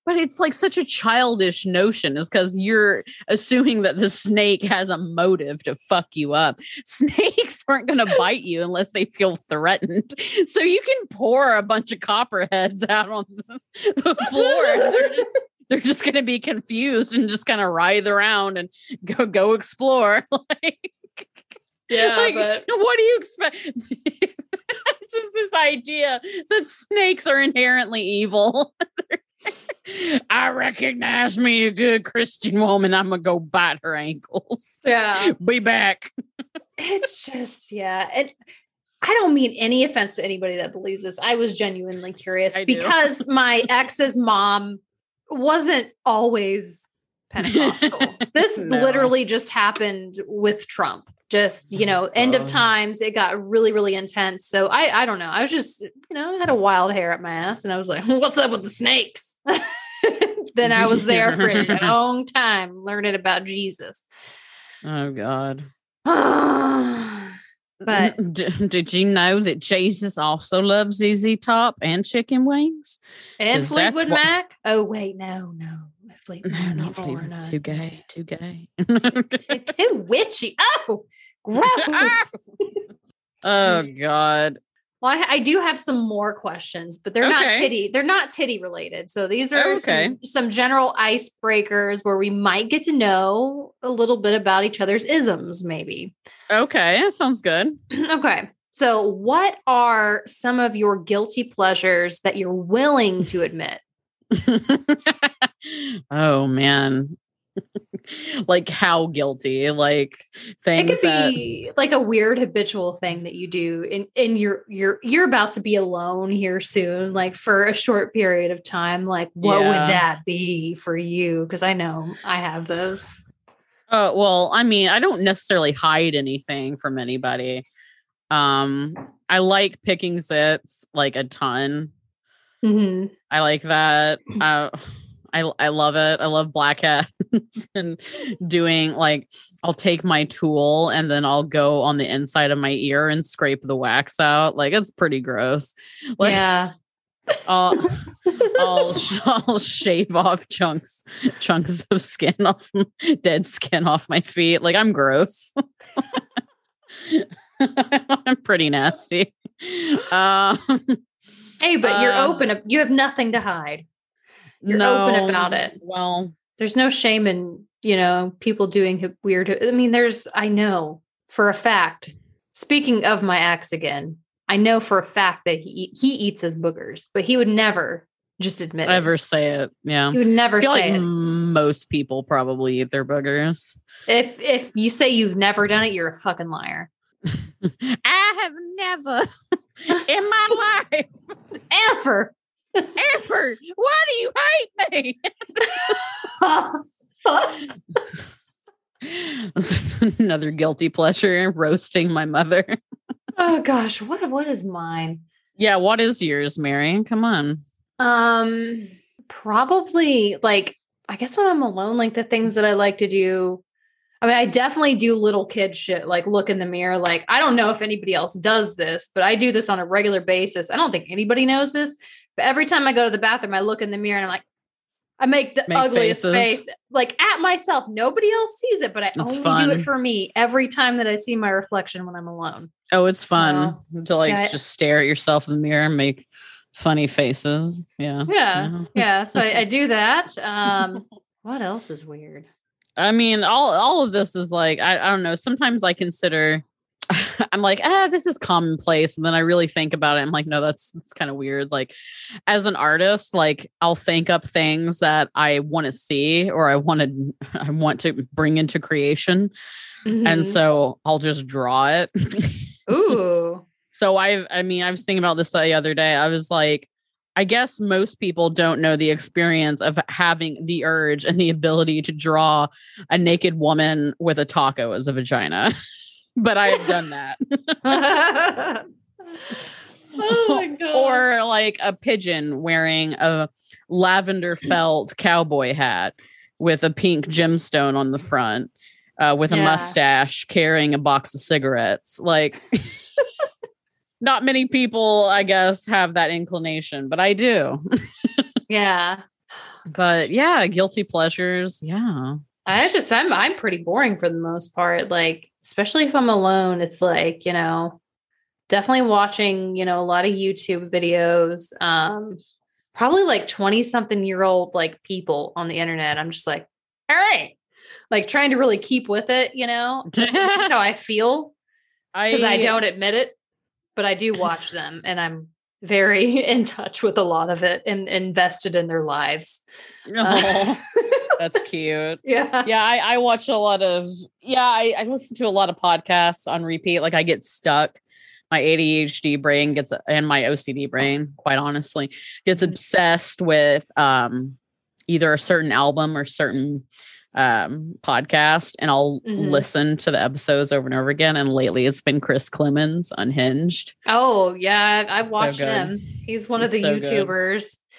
But it's like such a childish notion, is because you're assuming that the snake has a motive to fuck you up. Snakes aren't going to bite you unless they feel threatened. So you can pour a bunch of copperheads out on the, the floor. they're just they're just going to be confused and just kind of writhe around and go go explore. like, like, what do you expect? This idea that snakes are inherently evil. I recognize me a good Christian woman. I'm gonna go bite her ankles. yeah. Be back. it's just yeah and i don't mean any offense to anybody that believes this i was genuinely curious because my ex's mom wasn't always pentecostal this No. literally just happened with trump just you know uh-huh. end of times it got really really intense so i i don't know i was just you know I had a wild hair at my ass and i was like what's up with the snakes then i was there for a long time learning about jesus Oh God. but D- did you know that Jesus also loves ZZ Top and chicken wings? And Fleetwood Mac? Oh wait, no, no. Fleetwood No, not no, Fleetwood. no. Too gay. Too gay. Too, too witchy. Oh, gross. oh God. well, I, I do have some more questions, but they're not titty. They're not titty related. So these are Okay. some, some general icebreakers where we might get to know a little bit about each other's isms, maybe. Okay, that sounds good. okay. So, what are some of your guilty pleasures that you're willing to admit? Oh man. like how guilty? Like things it could that be like a weird habitual thing that you do and and you're you're you're about to be alone here soon like for a short period of time like what Yeah. would that be for you because i know i have those Oh, well, I mean, I don't necessarily hide anything from anybody. Um, I like picking zits like a ton. Mhm. I like that. Uh, I I love it. I love black hats and doing like I'll take my tool and then I'll go on the inside of my ear and scrape the wax out. Like it's pretty gross. Like yeah I'll I'll, sh- I'll shave off chunks chunks of skin off dead skin off my feet. Like I'm gross. I'm pretty nasty. Um, hey but you're Um, open you have nothing to hide You're no, open about it. Well, there's no shame in you know people doing weird i mean there's i know for a fact speaking of my ex again i know for a fact that he he eats his boogers but he would never Just admit it. Ever say it? Yeah. You would never say like it. most people probably eat their boogers. If if you say you've never done it, you're a fucking liar. I have never in my life Ever. Ever. Why do you hate me? Another guilty pleasure, roasting my mother. oh gosh, what what is mine? Yeah, what is yours, Mary? Come on. Um, probably like I guess when I'm alone, like the things that I like to do. I mean, I definitely do little kid shit, like look in the mirror. Like, I don't know if anybody else does this, but I do this on a regular basis. I don't think anybody knows this, but every time I go to the bathroom, I look in the mirror and I'm like, I make the Make ugliest faces. face, like at myself. Nobody else sees it, but I That's only do it for me every time that I see my reflection when I'm alone. Oh, it's fun to like yeah, just stare at yourself in the mirror and make funny faces. Yeah. Yeah. Yeah. So I, I do that. Um, what else is weird? I mean, all all of this is like I, I don't know. Sometimes I consider I'm like, ah, this is commonplace, and then I really think about it. I'm like, no, that's that's kind of weird. Like, as an artist, like I'll think up things that I want to see or I want to I want to bring into creation, and Mhm. so I'll just draw it. Ooh. So I I mean, I was thinking about this the other day. I was like, I guess most people don't know the experience of having the urge and the ability to draw a naked woman with a taco as a vagina. But I have done that. oh my god. or like a pigeon wearing a lavender felt cowboy hat with a pink gemstone on the front. Uh, with a Yeah. mustache carrying a box of cigarettes like not many people i guess have that inclination but i do yeah. but yeah guilty pleasures yeah I just I'm I'm pretty boring for the most part. Like, especially if I'm alone, it's like, you know, definitely watching, you know, a lot of YouTube videos. Um, probably like 20 something year old like people on the internet. I'm just like, all right. Like trying to really keep with it, you know. That's, how I feel. i because I don't admit it, but I do watch them and I'm very in touch with a lot of it and invested in their lives. Aw, that's cute yeah. yeah I, I watch a lot of yeah I, I listen to a lot of podcasts on repeat like i get stuck my adhd brain gets and my ocd brain quite honestly gets obsessed with um either a certain album or certain um podcast and i'll Mhm. listen to the episodes over and over again and lately it's been chris klemens unhinged Oh, yeah. I've So watched good. him. He's one of the It's so good.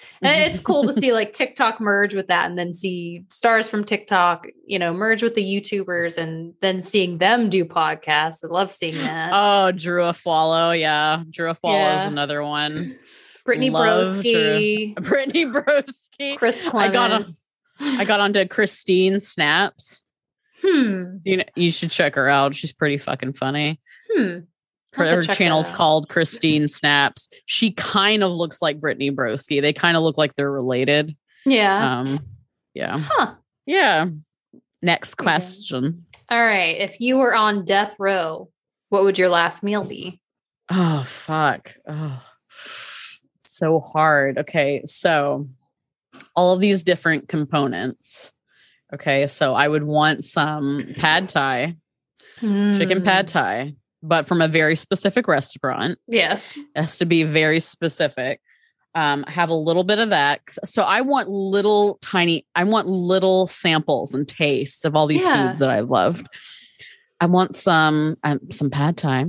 And it's cool to see like TikTok merge with that and then see stars from TikTok, you know, merge with the YouTubers and then seeing them do podcasts. I love seeing that. oh drew afualo yeah drew afualo is another one Brittany love Broski, brittany broski Chris I got Klemens. I got onto Christine Snaps. Hmm. You know, you should check her out. She's pretty fucking funny. Hmm. Her, I'll have her to check channel's called Christine Snaps. She kind of looks like Brittany Broski. They kind of look like they're related. Yeah. Um, yeah, huh. yeah. Next question. All right. If you were on death row, what would your last meal be? Oh fuck. Oh, so hard. Okay, so all of these different components. Okay, so I would want some pad thai, chicken Mm. pad thai, but from a very specific restaurant. Yes. It has to be very specific. Um, have a little bit of that. So I want little tiny, I want little samples and tastes of all these Yeah. foods that I've loved. I want some um, some pad thai.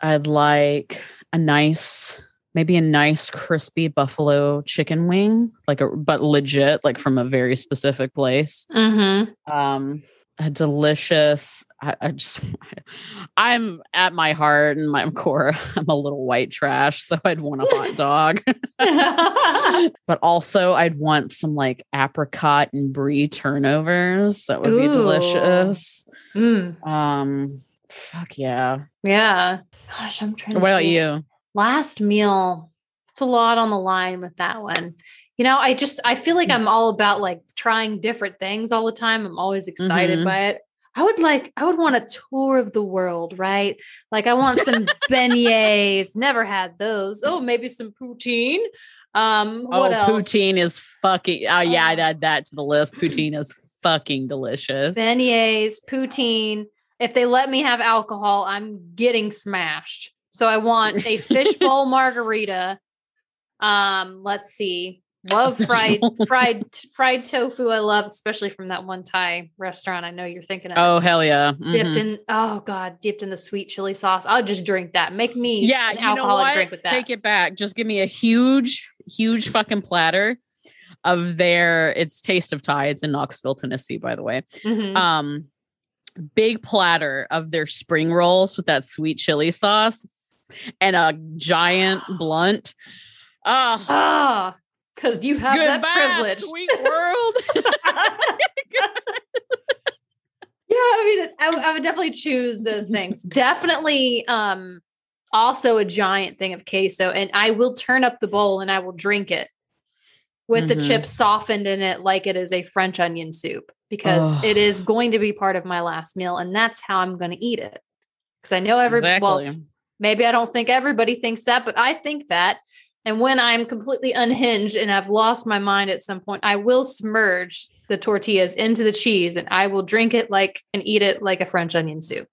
I'd like a nice, maybe a nice crispy buffalo chicken wing, like a but legit, like from a very specific place Mm-hmm. um a delicious I, I just i'm at my heart and my core i'm a little white trash so i'd want a hot dog but also i'd want some like apricot and brie turnovers that would be delicious Mm. um fuck yeah Yeah. Gosh, I'm trying. to what about think. you Last meal. It's a lot on the line with that one. You know, I just I feel Mm. like I'm all about like trying different things all the time. I'm always excited Mhm. by it. I would like I would want a tour of the world, right? Like I want some beignets. Never had those. Oh, maybe some poutine. Um, Oh, what else? poutine is fucking. Oh yeah, I'd Oh. add that to the list. Poutine is fucking delicious. beignets, poutine. If they let me have alcohol, I'm getting smashed. So I want a fishbowl margarita. Um, let's see. Love fried fried fried tofu. I love, especially from that one Thai restaurant. I know you're thinking of. Oh hell yeah! dipped Mhm. in oh god, dipped in the sweet chili sauce. I'll just drink that. Make me Yeah, an you know alcoholic drink with that. Take it back. Just give me a huge, huge fucking platter of their. It's Taste of Thai. It's in Knoxville, Tennessee, by the way. Mhm. Um, big platter of their spring rolls with that sweet chili sauce and a giant blunt. Oh, Ah, because you have that privilege. goodbye, privilege. sweet world. Yeah, I mean, I would definitely choose those things. definitely, um, also a giant thing of queso, and I will turn up the bowl and I will drink it with the Mhm. chips softened in it, like it is a French onion soup, because Ugh. it is going to be part of my last meal, and that's how I'm going to eat it. Because I know every well, maybe I don't think everybody thinks that, but I think that. And when I'm completely unhinged and I've lost my mind at some point, I will submerge the tortillas into the cheese and I will drink it like and eat it like a French onion soup.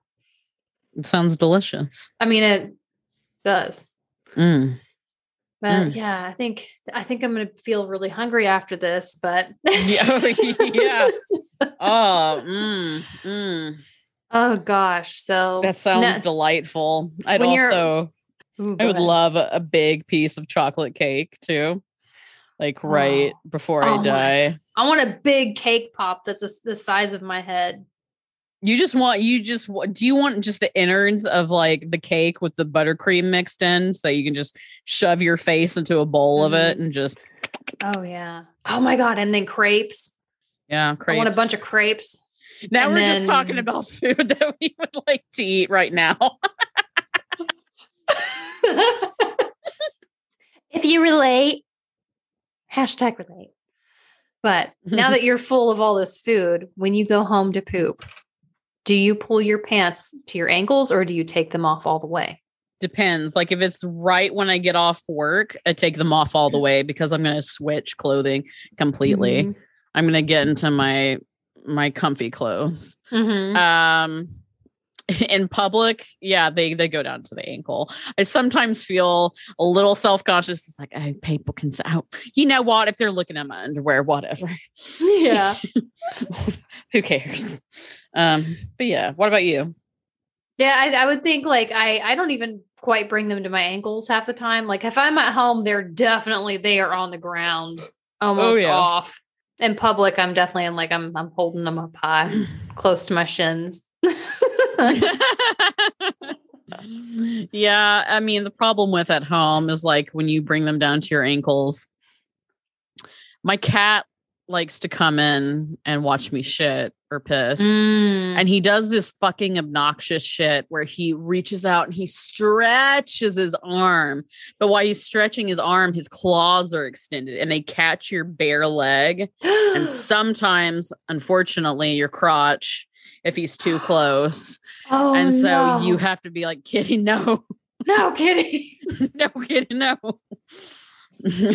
It sounds delicious. I mean, it does. Mm. But Mm. yeah, I think I think I'm gonna feel really hungry after this. But Yeah, yeah. Oh, mm, mm. oh gosh, so that sounds na- delightful. I'd also, Ooh, I would ahead. love a, a big piece of chocolate cake too, like right before Oh I my- die. I want a big cake pop that's the the size of my head. You just want you just do you want just the innards of like the cake with the buttercream mixed in so you can just shove your face into a bowl of it Mhm. and just Oh yeah. Oh my god, and then crepes. yeah, I want a bunch of crepes. Now and we're just talking about food that we would like to eat right now. If you relate, hashtag relate. But now that you're full of all this food, when you go home to poop, do you pull your pants to your ankles or do you take them off all the way? Depends. Like if it's right when I get off work, I take them off all the way because I'm going to switch clothing completely. Mhm. I'm going to get into my my comfy clothes. Mhm. Um in public, yeah, they they go down to the ankle. I sometimes feel a little self-conscious. It's like, oh, people can say, oh, you know what? If they're looking at my underwear, whatever. yeah. Who cares? Um, but yeah, what about you? Yeah, I, I would think like I I don't even quite bring them to my ankles half the time. Like if I'm at home, they're definitely they are on the ground, almost yeah. off. In public, I'm definitely in like I'm I'm holding them up high, close to my shins. yeah, I mean the problem with at home is like when you bring them down to your ankles. My cat likes to come in and watch me shit or piss. Mm. And he does this fucking obnoxious shit where he reaches out and he stretches his arm. But while he's stretching his arm, his claws are extended and they catch your bare leg. And sometimes, unfortunately, your crotch if he's too close. oh, and so no. you have to be like, Kitty, no, no Kitty. no, Kitty, no.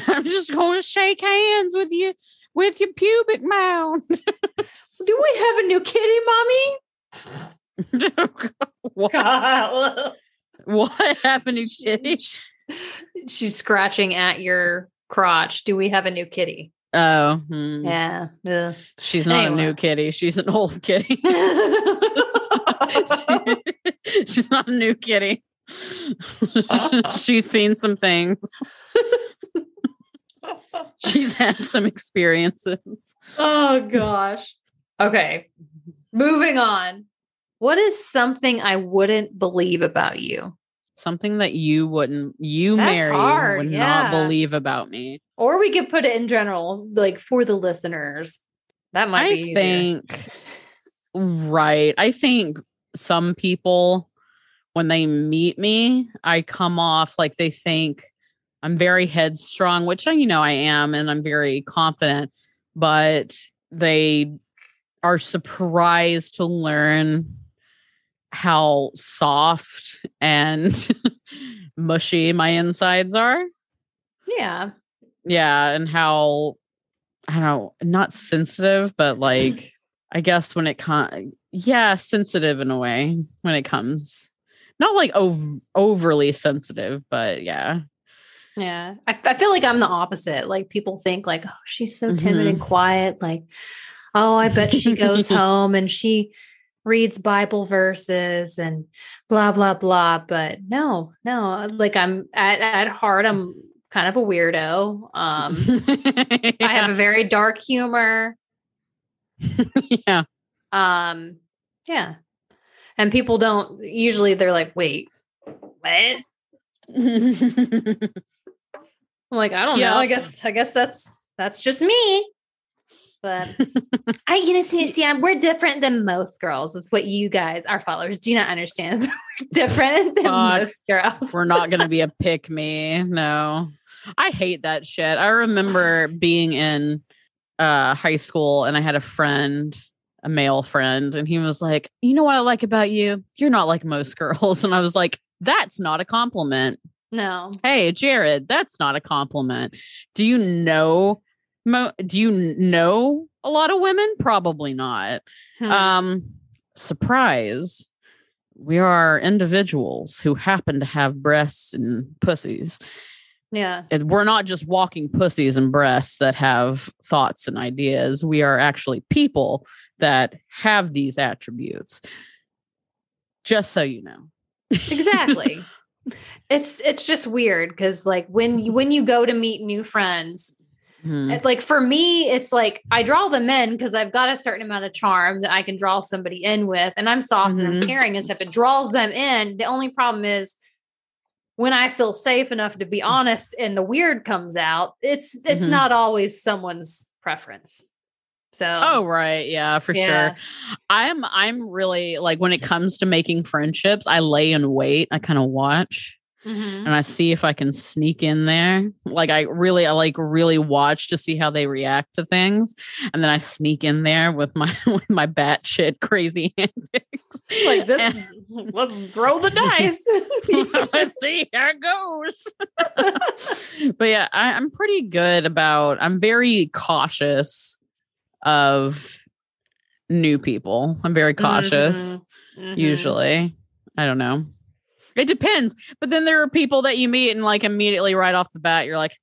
I'm just going to shake hands with you with your pubic mound. Do we have a new kitty, mommy? what, what happened to Kitty? She's scratching at your crotch. Do we have a new kitty? Oh, hmm. Yeah. Ugh. she's not a new kitty. She's an old kitty. she's not a new kitty. she's seen some things. she's had some experiences. oh gosh. Okay. Moving on. What is something I wouldn't believe about you? Something that you wouldn't, you That's Mary, hard, would yeah. not believe about me. Or we could put it in general, like for the listeners. That might I be easier. think, right. I think some people, when they meet me, I come off like they think I'm very headstrong, which I, you know, I am, and I'm very confident, but they are surprised to learn how soft and mushy my insides are. Yeah. yeah, and how I don't know, not sensitive, but like I guess when it comes, yeah, sensitive in a way when it comes, not like ov- overly sensitive, but yeah, Yeah. I, I feel like I'm the opposite. Like people think like, oh, she's so timid and mm-hmm. quiet. Like, oh, I bet she goes home and she reads Bible verses and blah, blah, blah. But no, no, like I'm at, at heart, I'm kind of a weirdo. Um, I have a very dark humor. yeah. Um, yeah. And people don't usually they're like, wait, what? I'm like, I don't Yeah. know. I guess I guess that's that's just me. But I you know see see I'm, we're different than most girls. It's what you guys, our followers, do not understand. we're different than most girls. We're not gonna be a pick me. No. I hate that shit. I remember being in uh high school and I had a friend, a male friend, and he was like, You know what I like about you? You're not like most girls. And I was like, That's not a compliment. No. Hey, Jared, that's not a compliment. Do you know mo- do you know a lot of women? Probably not. Hmm. Um, surprise. We are individuals who happen to have breasts and pussies. yeah. And We're not just walking pussies and breasts that have thoughts and ideas. We are actually people that have these attributes. Just so you know. Exactly. it's it's just weird because like when you when you go to meet new friends, Mhm. It's like for me, it's like I draw them in because I've got a certain amount of charm that I can draw somebody in with, and I'm soft and I'm Mhm. caring and stuff. It draws them in. The only problem is when I feel safe enough to be honest and the weird comes out, it's it's Mhm. not always someone's preference. So Oh right, yeah, for Yeah. sure. I'm I'm really like when it comes to making friendships, I lay in wait. I kind of watch mhm. and I see if I can sneak in there. Like I really I like really watch to see how they react to things. And then I sneak in there with my with my batshit crazy antics. like this, And- let's throw the dice. Let's see how it goes. but yeah, I, I'm pretty good about I'm very cautious of new people. I'm very cautious Mhm. usually. I don't know. It depends. But then there are people that you meet and like immediately right off the bat, you're like,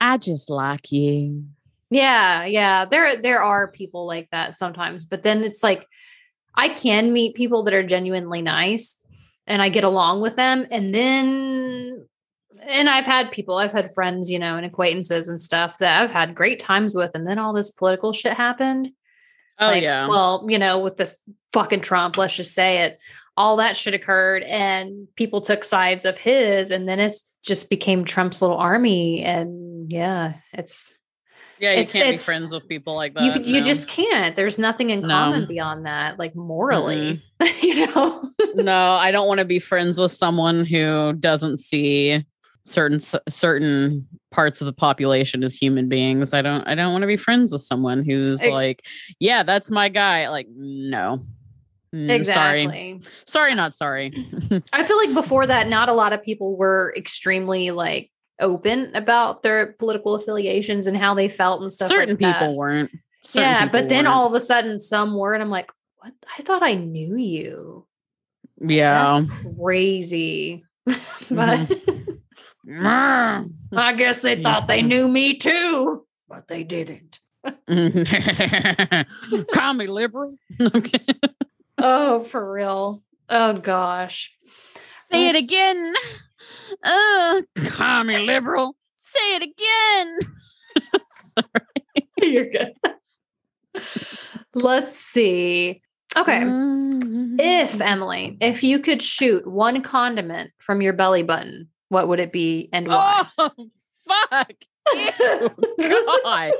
I just like you. Yeah, yeah. There there are people like that sometimes, but then it's like I can meet people that are genuinely nice and I get along with them and then and I've had people, I've had friends, you know, and acquaintances and stuff that I've had great times with and then all this political shit happened. Oh Like, yeah. Well, you know, with this fucking Trump, let's just say it, all that shit occurred and people took sides of his and then it's just became Trump's little army and yeah, it's yeah, you it's- can't be friends with people like that. you you no. just can't. There's nothing in No. common beyond that, like morally. you know. no, I don't want to be friends with someone who doesn't see certain certain parts of the population as human beings. I don't I don't want to be friends with someone who's Ex- like, yeah, that's my guy. Like, no. Mm, Sorry. exactly. Sorry, not sorry. I feel like before that, not a lot of people were extremely like open about their political affiliations and how they felt and stuff. certain like that. people weren't. Certain yeah, people but then weren't. all of a sudden, some were, and I'm like, what? I thought I knew you. yeah. That's crazy. but Mm. I guess they thought they knew me too, but they didn't. Call me liberal. Oh, for real. Oh gosh. Say it again. Oh, call me liberal. Say it again. Sorry. You're good. Let's see. Okay. Mm. If Emily, if you could shoot one condiment from your belly button, what would it be and why? Oh fuck. Ew, God.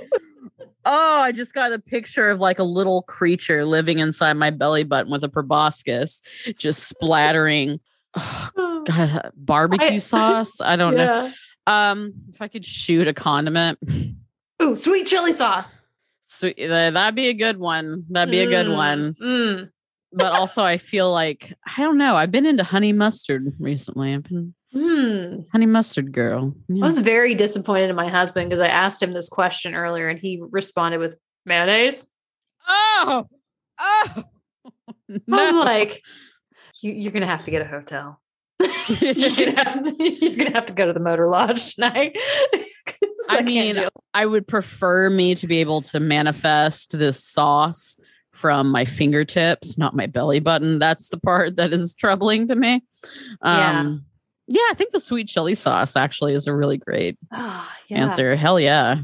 Oh, I just got a picture of like a little creature living inside my belly button with a proboscis just splattering oh, God, barbecue I- sauce. I don't know. Um, if I could shoot a condiment, Ooh, sweet chili sauce. sweet, that'd be a good one. That'd be a good Mm, one. mm. but also I feel like I don't know. I've been into honey mustard recently. I've been Hmm. honey mustard girl. I was very disappointed in my husband because I asked him this question earlier and he responded with mayonnaise. Oh, oh. I'm like, you, you're gonna have to get a hotel. you're, gonna have, you're gonna have to go to the motor lodge tonight. I can't mean. I would prefer me to be able to manifest this sauce from my fingertips, not my belly button. That's the part that is troubling to me. Um, yeah, I think the sweet chili sauce actually is a really great Ah, yeah. answer. Hell yeah.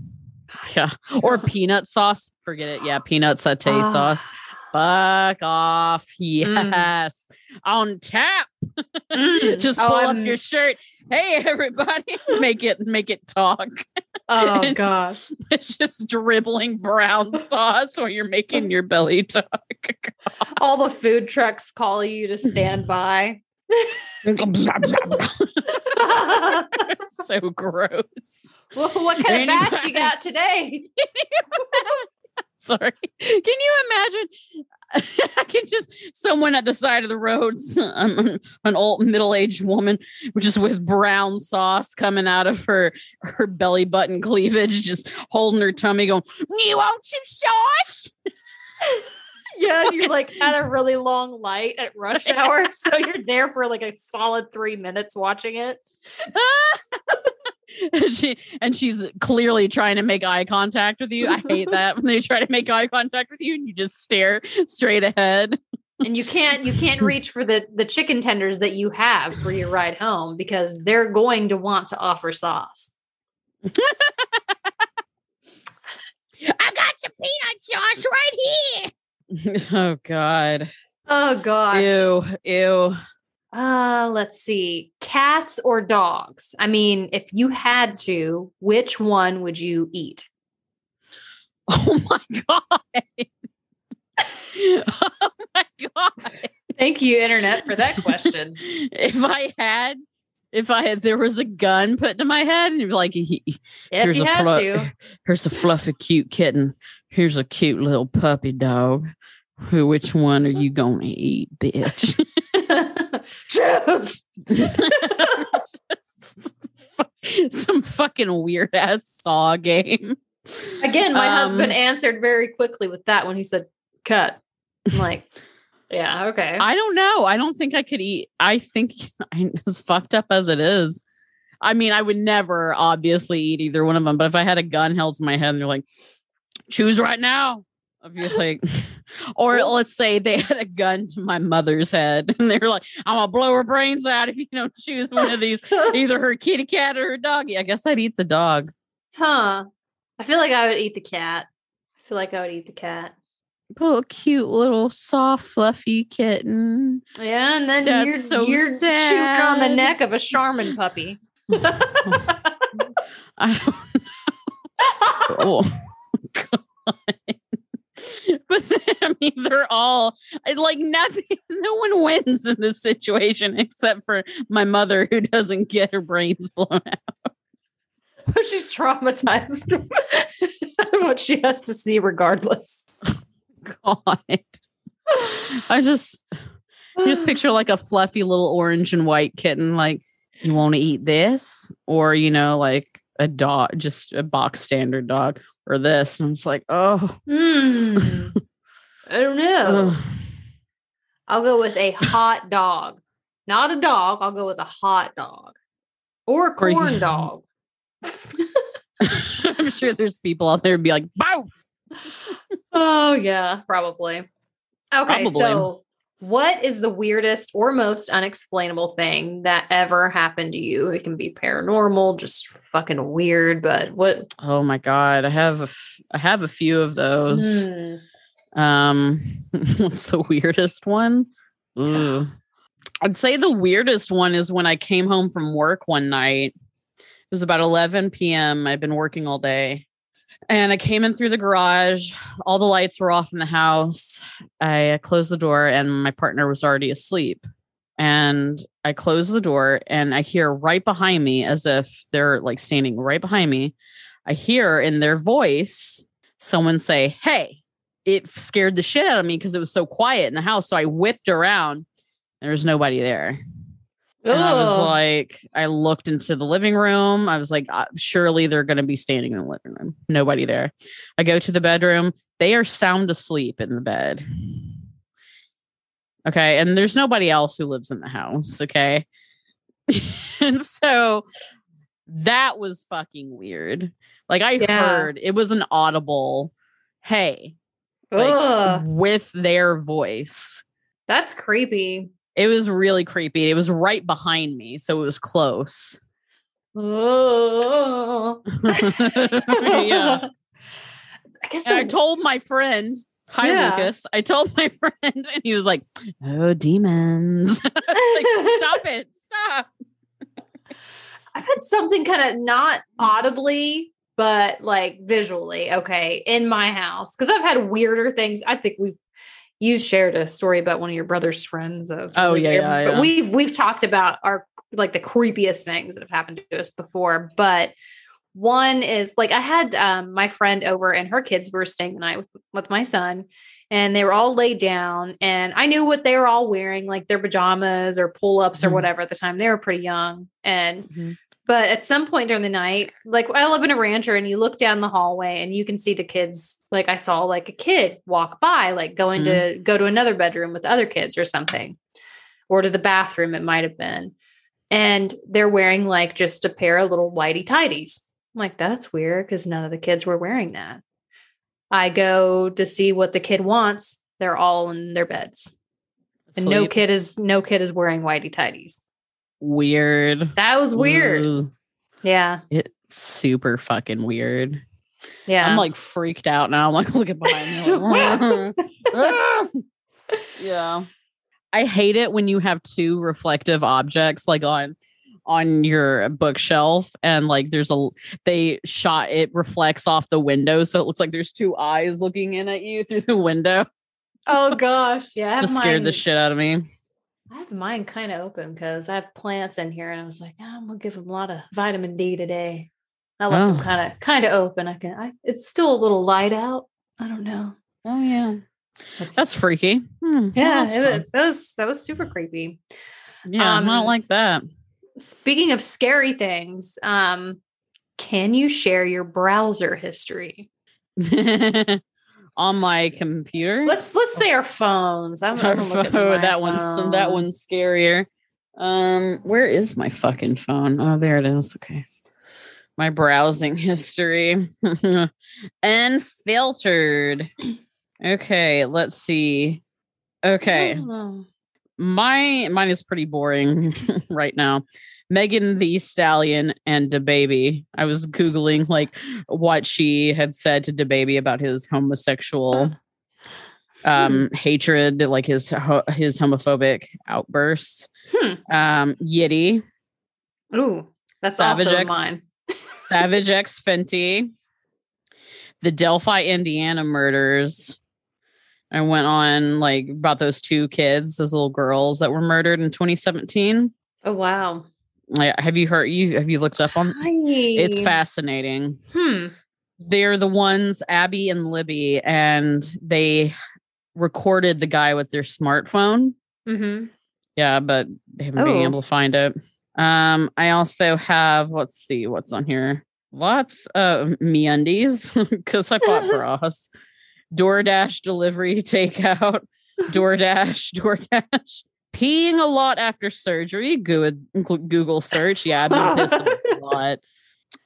Yeah. Or peanut sauce. Forget it. Yeah. Peanut satay Ah. sauce. Fuck off. Yes. On tap. Mm. Just Oh, pull up your shirt. Hey everybody. make it make it talk. Oh gosh. It's just dribbling brown sauce while you're making your belly talk. All the food trucks call you to stand by. so gross. well, what kind of bash you got today? Sorry. Can you imagine? I can just someone at the side of the road, um, an old middle-aged woman, just with brown sauce coming out of her her belly button cleavage, just holding her tummy, going, "You want some sauce?" Yeah, and you're like at a really long light at rush hour. So you're there for like a solid three minutes watching it. and she and she's clearly trying to make eye contact with you. I hate that when they try to make eye contact with you and you just stare straight ahead. And you can't you can't reach for the the chicken tenders that you have for your ride home because they're going to want to offer sauce. I got your peanut sauce right here. oh God. Oh God. Ew. Ew. Uh, let's see. Cats or dogs? I mean, if you had to, which one would you eat? Oh my God. oh my God. Thank you, internet, for that question. if I had if I had there was a gun put to my head and you'd be like Here's you a to. Here's a fluffy, cute kitten. Here's a cute little puppy dog. Who? Which one are you gonna eat, bitch? Choose. Some fucking weird ass saw game. Again, my husband Um, answered very quickly with that when he said cut. I'm like, yeah, okay. I don't know. I don't think I could eat. I think as fucked up as it is. I mean, I would never obviously eat either one of them. But if I had a gun held to my head and they're like, choose right now, I'd be like, or let's say they had a gun to my mother's head and they were like, I'm gonna blow her brains out if you don't choose one of these, either her kitty cat or her doggy. I guess I'd eat the dog. huh. I feel like I would eat the cat. I feel like I would eat the cat. Oh, cute little soft, fluffy kitten. Yeah, and then That's you're so you're chewing on the neck of a Charmin puppy. I don't Oh God. But then, I mean, they're all like nothing. No one wins in this situation except for my mother, who doesn't get her brains blown out. but she's traumatized what she has to see regardless. God, I just, just picture like a fluffy little orange and white kitten. Like, you want to eat this, or you know, like a dog, just a box standard dog, or this. And I'm just like, oh, Hmm. I don't know. I'll go with a hot dog. Not a dog. I'll go with a hot dog. Or a Or corn dog. I'm sure there's people out there be like, both. Oh yeah, probably. Okay, Probably. so what is the weirdest or most unexplainable thing that ever happened to you? It can be paranormal, just fucking weird, but what Oh my god, I have a f- I have a few of those. Hmm. Um, what's the weirdest one? I'd say the weirdest one is when I came home from work one night. It was about 11 p.m. I'd been working all day. And I came in through the garage. All the lights were off in the house. I closed the door, and my partner was already asleep. And I closed the door, and I hear right behind me, as if they're like standing right behind me, I hear in their voice someone say, Hey, it scared the shit out of me because it was so quiet in the house. So I whipped around. There's nobody there. And I was like, I looked into the living room. I was like, uh, surely they're going to be standing in the living room. Nobody there. I go to the bedroom. They are sound asleep in the bed. Okay. And there's nobody else who lives in the house. Okay. and so that was fucking weird. Like I Yeah. heard it was an audible, hey, like with their voice. That's creepy. It was really creepy. It was right behind me, so it was close. Oh. yeah. I guess I I told my friend, hi Yeah. Lucas. I told my friend, and he was like, "Oh, demons!" like, stop it, stop. I've had something kind of not audibly, but like visually, okay, in my house. Because I've had weirder things. I think we've you shared a story about one of your brother's friends. Oh, really yeah, yeah, But yeah. we've we've talked about our like the creepiest things that have happened to us before. But one is like I had um my friend over and her kids were staying the night with, with my son. And they were all laid down, and I knew what they were all wearing, like their pajamas or pull ups or Mhm. whatever at the time. They were pretty young. And Mhm. But at some point during the night, like I live in a rancher and you look down the hallway and you can see the kids. Like I saw like a kid walk by, like going to mm-hmm. go to another bedroom with the other kids or something, or to the bathroom, it might have been. And they're wearing like just a pair of little whitey tidies. I'm like, that's weird because none of the kids were wearing that. I go to see what the kid wants. They're all in their beds. And no kid is no kid is wearing whitey tidies. Weird. That was weird. Ugh. Yeah. It's super fucking weird. Yeah. I'm like freaked out now. I'm like looking behind me. like, "Ah." yeah. I hate it when you have two reflective objects like on on your bookshelf and like there's a they shot it reflects off the window so it looks like there's two eyes looking in at you through the window. Oh gosh, yeah. Just scared the shit out of me. I have mine kind of open because I have plants in here, and I was like, "Ah, I'm gonna give them a lot of vitamin D today. I left Oh. them kind of kind of open. I can. I it's still a little light out. I don't know. Oh yeah. It's- That's freaky. Hmm, yeah. that's It that was that was super creepy. yeah, I um, don't like that. Speaking of scary things, um, can you share your browser history? on my computer. Let's let's say our phones. I'm, I'm gonna look at oh, my that one's that one's scarier. Um, where is my fucking phone? Oh, there it is. Okay. My browsing history. Unfiltered. Okay, let's see. Okay. Oh. My mine is pretty boring right now. Megan Thee Stallion and DaBaby. I was googling like what she had said to DaBaby about his homosexual um hatred, like his ho- his homophobic outbursts. Hmm. Um Yitty, Ooh, that's Savage also X. mine. Savage X Fenty, the Delphi, Indiana murders. I went on like about those two kids, those little girls that were murdered in 2017. Oh wow. Have you heard you have you looked up on it's fascinating. Hmm. They're the ones Abby and Libby and they recorded the guy with their smartphone. Mm-hmm. Yeah, but they haven't been Oh. able to find it. Um, I also have let's see what's on here. Lots of MeUndies because I bought bras. DoorDash delivery takeout. DoorDash, DoorDash. Peeing a lot after surgery. Good Google search. Yeah, I've been pissing a lot.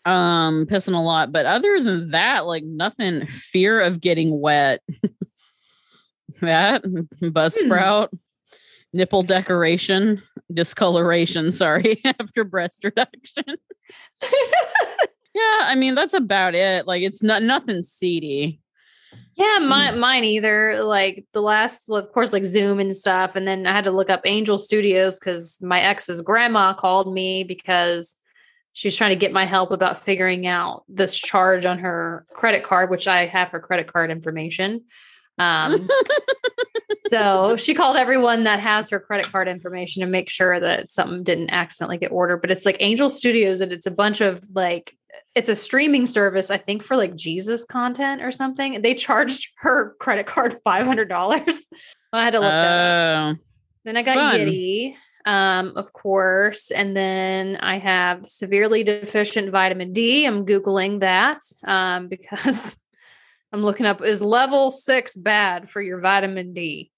Um, pissing a lot. But other than that, like nothing. Fear of getting wet. that Buzzsprout. Nipple decoration, discoloration, sorry, after breast reduction. yeah, I mean that's about it. Like it's not nothing seedy. Yeah, mine, mine either. Like the last, well, of course, like Zoom and stuff. And then I had to look up Angel Studios because my ex's grandma called me because she was trying to get my help about figuring out this charge on her credit card, which I have her credit card information. Um, so she called everyone that has her credit card information to make sure that something didn't accidentally get ordered. But it's like Angel Studios, and it's a bunch of like it's a streaming service, I think for like Jesus content or something. They charged her credit card five hundred dollars. I had to look that up. Oh, Then I got fun. Yitty, um, of course, and then I have severely deficient vitamin D. I'm googling that um, because I'm looking up is level six bad for your vitamin D?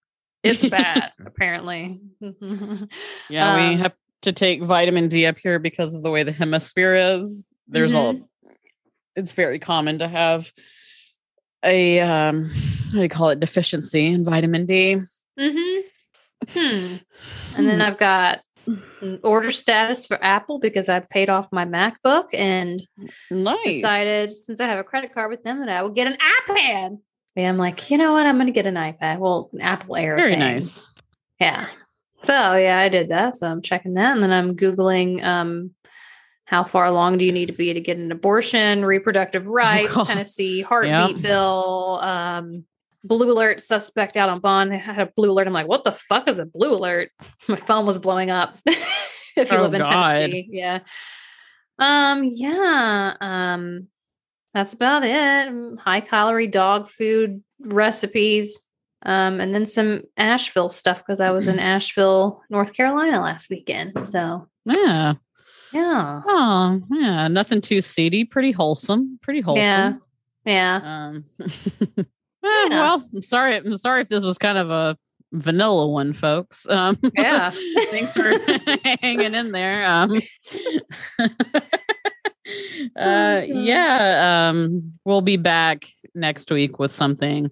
It's bad, apparently. yeah. we Um, have to take vitamin D up here because of the way the hemisphere is. There's Mm-hmm. a. It's very common to have a um, how do you call it deficiency in vitamin D. hmm Hmm. And then I've got order status for Apple because I paid off my MacBook and nice. decided since I have a credit card with them that I will get an iPad. And I'm like, you know what? I'm going to get an iPad. Well, an Apple Air. Very thing. nice. Yeah. So yeah, I did that. So I'm checking that, and then I'm googling um, how far along do you need to be to get an abortion, reproductive rights, God. Tennessee heartbeat bill, um, blue alert suspect out on bond. I had a blue alert. I'm like, what the fuck is a blue alert? My phone was blowing up. if you Oh, live in God. Tennessee, yeah. Um, yeah. Um, that's about it. Mm, High calorie dog food recipes. Um, and then some Asheville stuff because I was in Asheville, North Carolina last weekend. So Yeah. Yeah. Oh, yeah. Nothing too seedy. Pretty wholesome. Pretty wholesome. Yeah. Yeah. Um, eh, Yeah. Well, I'm sorry. I'm sorry if this was kind of a vanilla one, folks. Um, Yeah. thanks for hanging in there. Um, uh, yeah. Um, we'll be back next week with something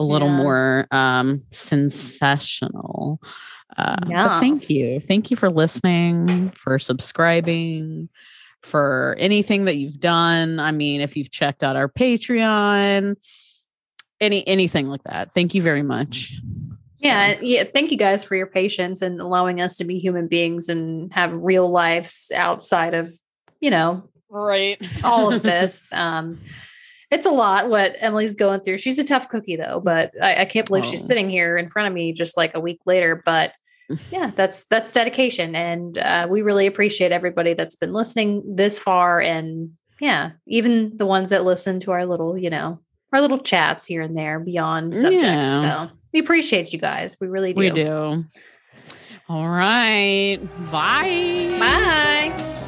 a little Yeah. more um, sensational. Uh, but thank you. Thank you for listening, for subscribing, for anything that you've done. I mean, if you've checked out our Patreon, any anything like that. Thank you very much. Yeah. Yeah. Thank you guys for your patience and allowing us to be human beings and have real lives outside of, you know, Right. all of this. Um, it's a lot what Emily's going through. She's a tough cookie though, but I, I can't believe she's Oh. sitting here in front of me just like a week later. But yeah, that's that's dedication, and uh, we really appreciate everybody that's been listening this far, and yeah, even the ones that listen to our little, you know, our little chats here and there beyond subjects. Yeah. So we appreciate you guys. We really do. We do. All right. Bye. Bye.